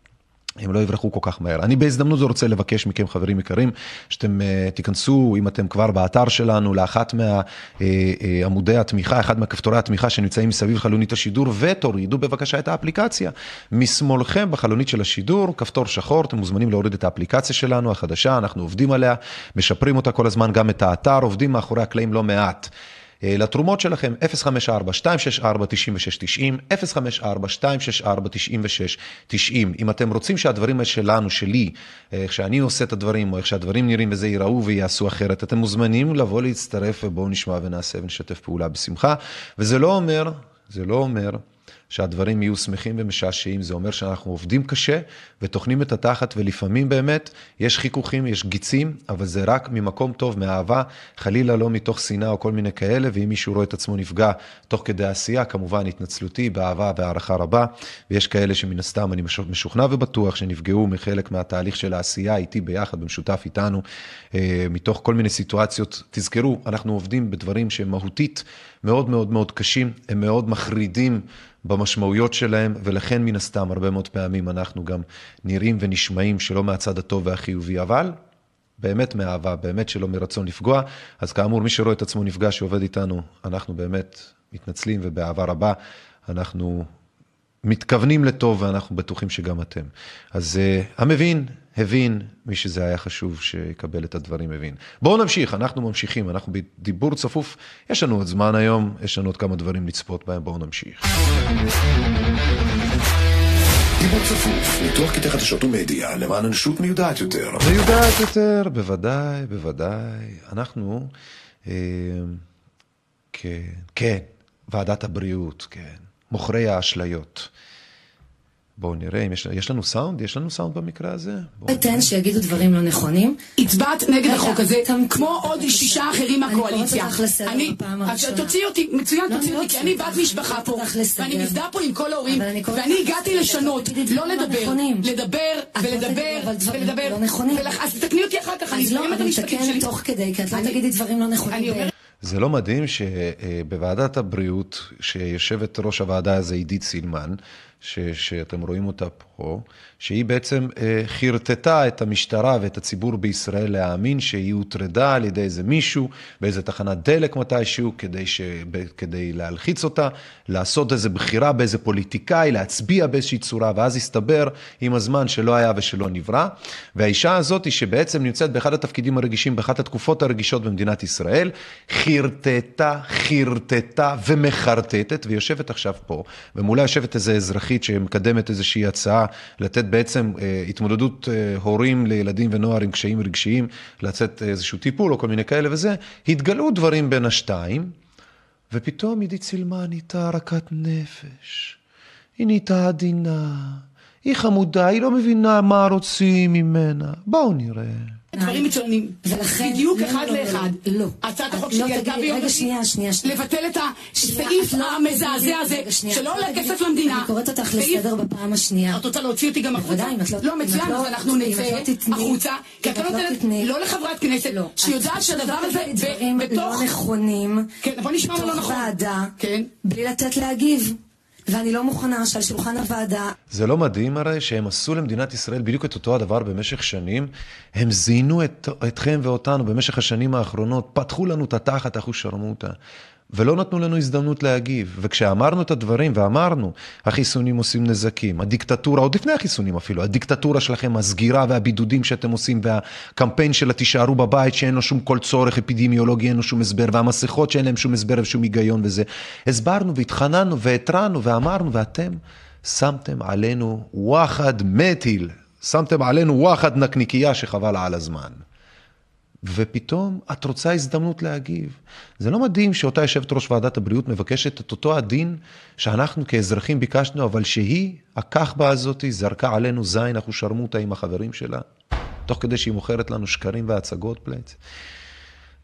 הם לא יברחו כל כך מהר. אני בהזדמנות זו רוצה לבקש מכם, חברים יקרים, שאתם uh, תיכנסו, אם אתם כבר באתר שלנו, לאחת מעמודי uh, uh, התמיכה, אחד מכפתורי התמיכה שנמצאים מסביב חלונית השידור, ותורידו בבקשה את האפליקציה. משמאלכם בחלונית של השידור, כפתור שחור, אתם מוזמנים להוריד את האפליקציה שלנו, החדשה, אנחנו עובדים עליה, משפרים אותה כל הזמן, גם את האתר, עובדים מאחורי הקלעים לא מעט. לתרומות שלכם, 054-264-9690, 054-264-9690. אם אתם רוצים שהדברים שלנו, שלי, איך שאני עושה את הדברים, או איך שהדברים נראים וזה ייראו ויעשו אחרת, אתם מוזמנים לבוא להצטרף ובואו נשמע ונעשה ונשתף פעולה בשמחה. וזה לא אומר, זה לא אומר שהדברים יהיו שמחים ומשעשעים, זה אומר שאנחנו עובדים קשה וטוחנים את התחת, ולפעמים באמת יש חיכוכים, יש גיצים, אבל זה רק ממקום טוב, מאהבה, חלילה לא מתוך שנאה או כל מיני כאלה, ואם מישהו רואה את עצמו נפגע תוך כדי עשייה, כמובן התנצלותי, באהבה והערכה רבה, ויש כאלה שמן הסתם אני משוכנע ובטוח שנפגעו מחלק מהתהליך של העשייה איתי ביחד, במשותף איתנו, אה, מתוך כל מיני סיטואציות. תזכרו, אנחנו עובדים בדברים שהם מהותית מאוד מאוד מאוד קשים, הם מאוד מחרידים. במשמעויות שלהם, ולכן מן הסתם הרבה מאוד פעמים אנחנו גם נראים ונשמעים שלא מהצד הטוב והחיובי, אבל באמת מאהבה, באמת שלא מרצון לפגוע. אז כאמור, מי שרואה את עצמו נפגע שעובד איתנו, אנחנו באמת מתנצלים ובאהבה רבה אנחנו מתכוונים לטוב ואנחנו בטוחים שגם אתם. אז uh, המבין, הבין, מי שזה היה חשוב שיקבל את הדברים הבין. בואו נמשיך, אנחנו ממשיכים, אנחנו בדיבור צפוף, יש לנו עוד זמן היום, יש לנו עוד כמה דברים לצפות בהם, בואו נמשיך. דיבור צפוף, ניתוח קטעי חדשות ומדיה למען אנושות מיודעת יותר. מיודעת יותר, בוודאי, בוודאי. אנחנו, אה, כן, כן, ועדת הבריאות, כן. מוכרי האשליות. בואו נראה אם יש, יש לנו סאונד? יש לנו סאונד במקרה הזה? אתן שיגידו דברים לא נכונים. הצבעת נגד החוק הזה, כמו עוד שישה אחרים מהקואליציה. אני קוראת אותך לסדר אני- בפעם אז הראשונה. תוציאי אותי, מצוין, לא, תוציאי אני אותי, לא כי אני בת. משפחה אני פה. ואני מזדהה פה עם כל ההורים, אני ואני הגעתי. לשנות, לא לא לדבר. לדבר לא ולדבר ולדבר. לא אז תתקני אותי אחר כך, אני אז לא, אסיים את אני המשפטים שלי. תוך כדי, כי את לא אני- תגידי דברים לא נכונים. אני זה לא מדהים שבוועדת הבריאות, שיושבת ראש הוועדה הזה עידית סילמן, ש, שאתם רואים אותה פה, שהיא בעצם אה, חרטטה את המשטרה ואת הציבור בישראל להאמין שהיא הוטרדה על ידי איזה מישהו באיזה תחנת דלק מתישהו, כדי, ש, ב, כדי להלחיץ אותה, לעשות איזה בחירה באיזה פוליטיקאי, להצביע באיזושהי צורה, ואז הסתבר עם הזמן שלא היה ושלא נברא. והאישה הזאת, שבעצם נמצאת באחד התפקידים הרגישים, באחת התקופות הרגישות במדינת ישראל, חרטטה, חרטטה ומחרטטת, ויושבת עכשיו פה, ומולה יושבת איזו אזרחית שמקדמת איזושהי הצעה לתת בעצם אה, התמודדות אה, הורים לילדים ונוער עם קשיים רגשיים, לצאת איזשהו טיפול או כל מיני כאלה וזה, התגלו דברים בין השתיים, ופתאום עידית סילמן נהייתה רכת נפש. היא נהייתה עדינה, היא חמודה, היא לא מבינה מה רוצים ממנה. בואו נראה. דברים מצוינים. ולכן... בדיוק לא, אחד לא, לא, לאחד. לא. הצעת החוק שלי הייתה תגידי- ביום רגע, רביעי. שנייה, שנייה. לבטל את הסעיף המזעזע הזה, שלא לא עולה כסף למדינה. אני קוראת אותך לסדר בפעם השנייה. את רוצה להוציא אותי גם החוצה? בוודאי, אם את לא- לא, מצוין, אז אנחנו נצא החוצה, כי את לא נותנת, לא לחברת כנסת, לא. שיודעת שהדבר הזה תגידי דברים בתוך... לא נכונים. כן, בוא נשמע מה לא בתוך נכון. ועדה, כן. בלי לתת להגיב. ואני לא מוכנה שעל שולחן הוועדה זה לא מדהים הרי שהם עשו למדינת ישראל בדיוק את אותו הדבר במשך שנים? הם זינו את, אתכם ואותנו במשך השנים האחרונות, פתחו לנו את התחת אחושרמוטה, ולא נתנו לנו הזדמנות להגיב. וכשאמרנו את הדברים, ואמרנו, החיסונים עושים נזקים, הדיקטטורה, עוד לפני החיסונים אפילו, הדיקטטורה שלכם, הסגירה והבידודים שאתם עושים, והקמפיין של התישארו בבית, שאין לו שום כל צורך אפידמיולוגי, אין לו שום הסבר, והמסכות שאין להם שום הסבר ושום היגיון וזה. הסברנו והתחננו והתרענו ואמרנו, ואתם שמתם עלינו וואחד מתיל, שמתם עלינו וואחד נקניקייה שחבל על הזמן. ופתאום את רוצה הזדמנות להגיב. זה לא מדהים שאותה יושבת ראש ועדת הבריאות מבקשת את אותו הדין שאנחנו כאזרחים ביקשנו, אבל שהיא, הכחבה הזאת, זרקה עלינו זין אחושרמוטה עם החברים שלה, תוך כדי שהיא מוכרת לנו שקרים והצגות פלייט.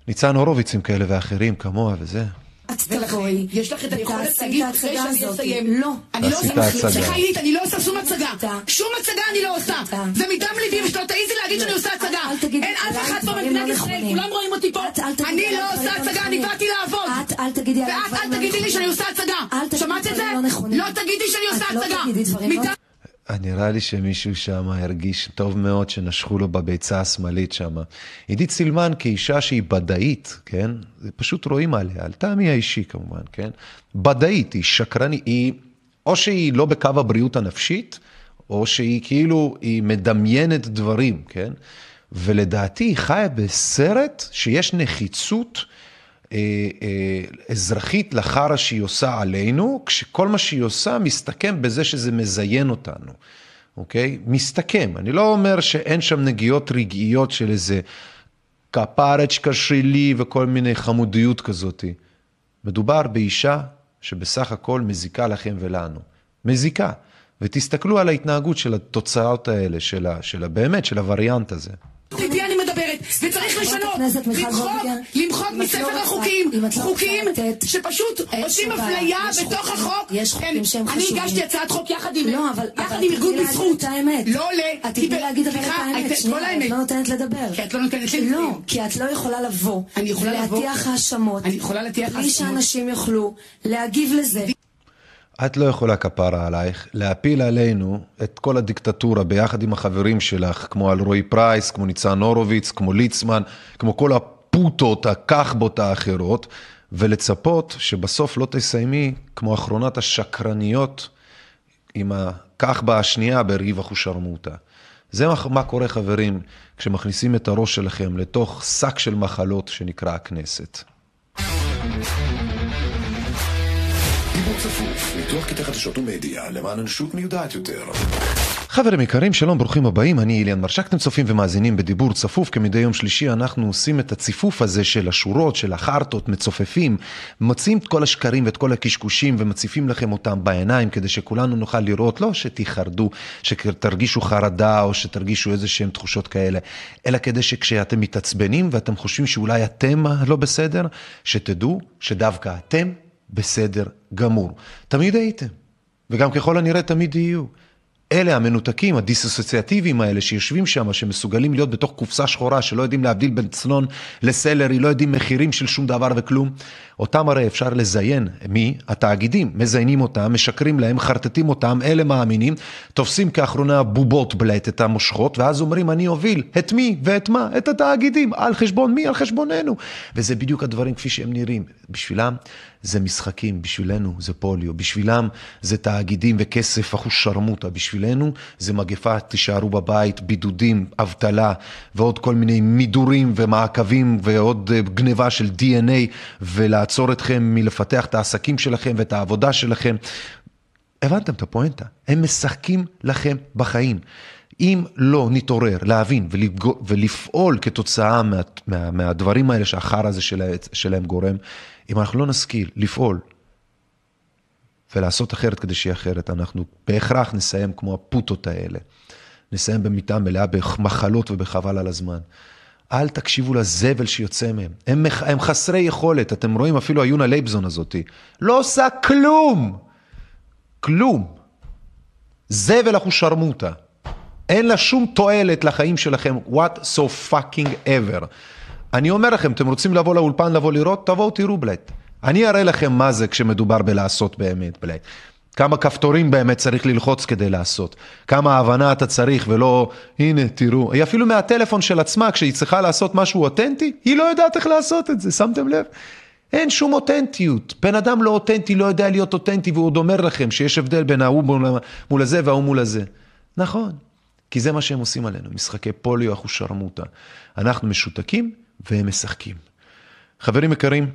ניצן הורוביץ עם כאלה ואחרים כמוה וזה. את תבואי. יש לך את היכולת להגיד אחרי שאני. אסיים. לא. אני לא עושה... סליחה עילית, אני לא עושה שום הצגה. שום הצגה אני לא עושה. זה מדם ליבי ושלא תעיזי להגיד שאני עושה הצגה. אל תגידי אין אף אחד פה דברים במדינת לא ישראל. כולם רואים אותי פה. אני לא עושה לא הצגה, אני. באתי לעבוד. את אל תגידי עליי ואת אל לא תגידי לי. שאני עושה הצגה. שמעת את זה? לא. לא תגידי שאני עושה את לא הצגה. נראה לי שמישהו שם הרגיש טוב מאוד שנשכו לו בביצה השמאלית שם. עידית סילמן כאישה שהיא בדאית, כן? זה פשוט רואים עליה, על טעמי האישי כמובן, כן? בדאית, היא שקרנית, היא, או שהיא לא בקו הבריאות הנפשית, או שהיא כאילו, היא מדמיינת דברים, כן? ולדעתי היא חיה בסרט שיש נחיצות אזרחית לחרא שהיא עושה עלינו, כשכל מה שהיא עושה מסתכם בזה שזה מזיין אותנו, אוקיי? מסתכם. אני לא אומר שאין שם נגיעות רגעיות של איזה קפרצ'קה שלי וכל מיני חמודיות כזאת. מדובר באישה שבסך הכל מזיקה לכם ולנו. מזיקה. ותסתכלו על ההתנהגות של התוצאות האלה, של, ה, של ה, באמת, של הווריאנט הזה. לשנות, למחוק, לא מספר החוקים, לא חוקים שפשוט עושים. אפליה בתוך החוק. יש חוקים כן, שהם אני חשובים. הגשתי הצעת חוק יחד עם, לא. יחד עם ארגון בזכות. לא עולה, את תתני להגיד אבל את האמת. שנייה, את. לא נותנת לדבר. כי את לא נותנת לי לא. כי את לא יכולה לבוא. אני יכולה לבוא. להטיח האשמות. אני יכולה להטיח בלי האשמות. שאנשים יוכלו להגיב לזה. את לא יכולה כפרה עלייך להפיל עלינו את כל הדיקטטורה ביחד עם החברים שלך, כמו אלרועי פרייס, כמו ניצן הורוביץ, כמו ליצמן, כמו כל הפוטות, הכחבות האחרות, ולצפות שבסוף לא תסיימי כמו אחרונת השקרניות עם הכחבה השנייה בריב אחושרמוטה. זה מה, מה קורה חברים כשמכניסים את הראש שלכם לתוך שק של מחלות שנקרא הכנסת. דיבור צפוף, ניתוח קטעי חדשות ומדיה למען אנושות מיודעת יותר. חברים יקרים, שלום, ברוכים הבאים, אני אליאן מרשק, אתם צופים ומאזינים בדיבור צפוף, כמדי יום שלישי אנחנו עושים את הציפוף הזה של השורות, של החרטות, מצופפים, מוצאים את כל השקרים ואת כל הקשקושים ומציפים לכם אותם בעיניים, כדי שכולנו נוכל לראות, לא שתיחרדו, שתרגישו חרדה או שתרגישו איזה שהן תחושות כאלה, אלא כדי שכשאתם מתעצבנים ואתם חושבים שאולי אתם לא בסדר, שתדעו שדווקא אתם בסדר גמור. תמיד הייתם, וגם ככל הנראה תמיד יהיו. אלה המנותקים, הדיסוציאטיביים האלה שיושבים שם, שמסוגלים להיות בתוך קופסה שחורה, שלא יודעים להבדיל בין צנון לסלרי, לא יודעים מחירים של שום דבר וכלום. אותם הרי אפשר לזיין, מי? התאגידים, מזיינים אותם, משקרים להם, חרטטים אותם, אלה מאמינים, תופסים כאחרונה בובות בלט את המושכות, ואז אומרים אני אוביל, את מי ואת מה? את התאגידים, על חשבון מי? על חשבוננו. וזה בדיוק הדברים כפי שהם נראים. בשבילם זה משחקים, בשבילנו זה פוליו, בשבילם זה תאגידים וכסף אחוש שרמוטה, בשבילנו זה מגפה, תישארו בבית, בידודים, אבטלה ועוד כל מיני מידורים ומעקבים ועוד גניבה של DNA ולעצור אתכם מלפתח את העסקים שלכם ואת העבודה שלכם. הבנתם את הפואנטה? הם משחקים לכם בחיים. אם לא נתעורר להבין ולפעול כתוצאה מה, מה, מהדברים האלה שהחרא הזה שלהם גורם, אם אנחנו לא נשכיל לפעול ולעשות אחרת כדי שיהיה אחרת, אנחנו בהכרח נסיים כמו הפוטות האלה. נסיים במיטה מלאה במחלות וחבל על הזמן. אל תקשיבו לזבל שיוצא מהם. הם, הם חסרי יכולת, אתם רואים אפילו היונה לייבזון הזאתי. לא עושה כלום! כלום. זבל אחושרמוטה. אין לה שום תועלת לחיים שלכם, what so fucking ever. אני אומר לכם, אתם רוצים לבוא לאולפן, לבוא לראות, תבואו תראו בלייב. אני אראה לכם מה זה כשמדובר בלעשות באמת בלייב. כמה כפתורים באמת צריך ללחוץ כדי לעשות. כמה הבנה אתה צריך ולא, הנה, תראו. היא אפילו מהטלפון של עצמה, כשהיא צריכה לעשות משהו אותנטי, היא לא יודעת איך לעשות את זה, שמתם לב? אין שום אותנטיות. בן אדם לא אותנטי, לא יודע להיות אותנטי, והוא עוד אומר לכם שיש הבדל בין ההוא מול הזה וההוא מול הזה. נכון, כי זה מה שהם עושים עלינו, משחקי פוליו, אחושרמוטה. אנחנו משותקים והם משחקים. חברים יקרים,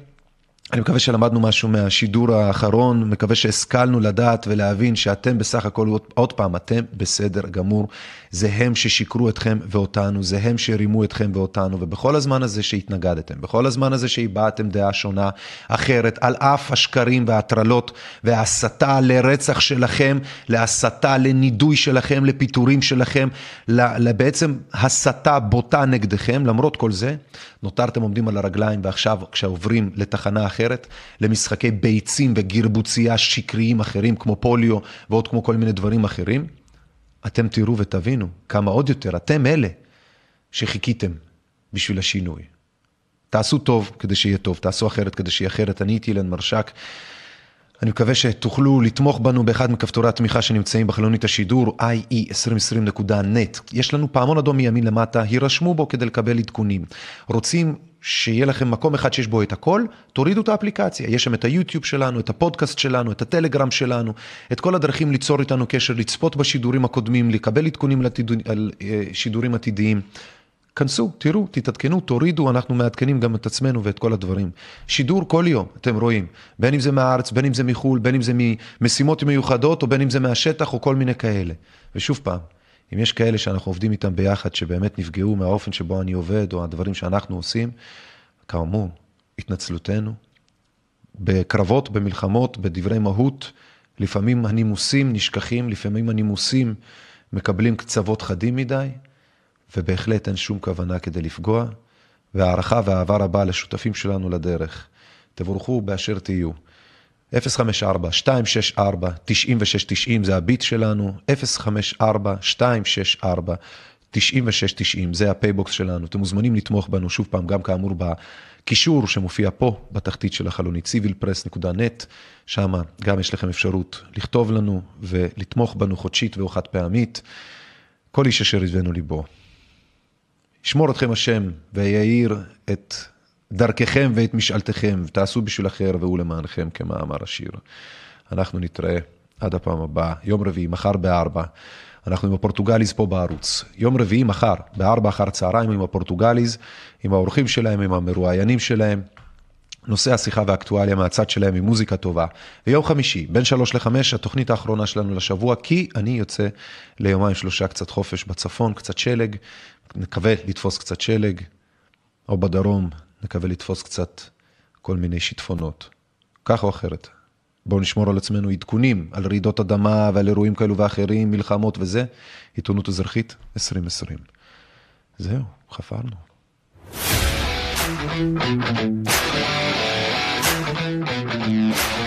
אני מקווה שלמדנו משהו מהשידור האחרון, מקווה שהשכלנו לדעת ולהבין שאתם בסך הכל, עוד פעם, אתם בסדר גמור. זה הם ששיקרו אתכם ואותנו, זה הם שרימו אתכם ואותנו, ובכל הזמן הזה שהתנגדתם, בכל הזמן הזה שהבעתם דעה שונה, אחרת, על אף השקרים וההטרלות וההסתה לרצח שלכם, להסתה לנידוי שלכם, לפיטורים שלכם, בעצם הסתה בוטה נגדכם, למרות כל זה, נותרתם עומדים על הרגליים, ועכשיו כשעוברים לתחנה אחרת, למשחקי ביצים וגרבוצייה שקריים אחרים, כמו פוליו ועוד כמו כל מיני דברים אחרים, אתם תראו ותבינו כמה עוד יותר אתם אלה שחיכיתם בשביל השינוי. תעשו טוב כדי שיהיה טוב, תעשו אחרת כדי שיהיה אחרת. אני איתי אילן מרשק. אני מקווה שתוכלו לתמוך בנו באחד מכפתורי התמיכה שנמצאים בחלונית השידור ie2020.net. יש לנו פעמון אדום מימין למטה, הירשמו בו כדי לקבל עדכונים. רוצים שיהיה לכם מקום אחד שיש בו את הכל, תורידו את האפליקציה. יש שם את היוטיוב שלנו, את הפודקאסט שלנו, את הטלגרם שלנו, את כל הדרכים ליצור איתנו קשר, לצפות בשידורים הקודמים, לקבל עדכונים על אה, שידורים עתידיים. כנסו, תראו, תתעדכנו, תורידו, אנחנו מעדכנים גם את עצמנו ואת כל הדברים. שידור כל יום, אתם רואים, בין אם זה מהארץ, בין אם זה מחו"ל, בין אם זה ממשימות מיוחדות, או בין אם זה מהשטח, או כל מיני כאלה. ושוב פעם, אם יש כאלה שאנחנו עובדים איתם ביחד, שבאמת נפגעו מהאופן שבו אני עובד, או הדברים שאנחנו עושים, כאמור, התנצלותנו. בקרבות, במלחמות, בדברי מהות, לפעמים הנימוסים נשכחים, לפעמים הנימוסים מקבלים קצוות חדים מדי, ובהחלט אין שום כוונה כדי לפגוע, והערכה ואהבה רבה לשותפים שלנו לדרך. תבורכו באשר תהיו. 054-264-9690 זה הביט שלנו, 054-264-9690 זה הפייבוקס שלנו. אתם מוזמנים לתמוך בנו, שוב פעם, גם כאמור בקישור שמופיע פה, בתחתית של החלונית, civilpress.net, שם גם יש לכם אפשרות לכתוב לנו ולתמוך בנו חודשית או חד פעמית. כל איש אשר ידבנו ליבו. ישמור אתכם השם ויאיר את דרככם ואת משאלתכם, ותעשו בשביל אחר והוא למענכם, כמאמר השיר. אנחנו נתראה עד הפעם הבאה, יום רביעי, מחר בארבע. אנחנו עם הפורטוגליז פה בערוץ. יום רביעי, מחר, בארבע אחר צהריים עם הפורטוגליז, עם האורחים שלהם, עם המרואיינים שלהם. נושא השיחה והאקטואליה מהצד שלהם עם מוזיקה טובה. ויום חמישי, בין שלוש לחמש, התוכנית האחרונה שלנו לשבוע, כי אני יוצא ליומיים שלושה קצת חופש בצפון, קצת שלג, נקווה לתפוס קצת שלג, או בדרום, נקווה לתפוס קצת כל מיני שיטפונות, כך או אחרת. בואו נשמור על עצמנו עדכונים על רעידות אדמה ועל אירועים כאלו ואחרים, מלחמות וזה. עיתונות אזרחית 2020. זהו, חפרנו. Thank you.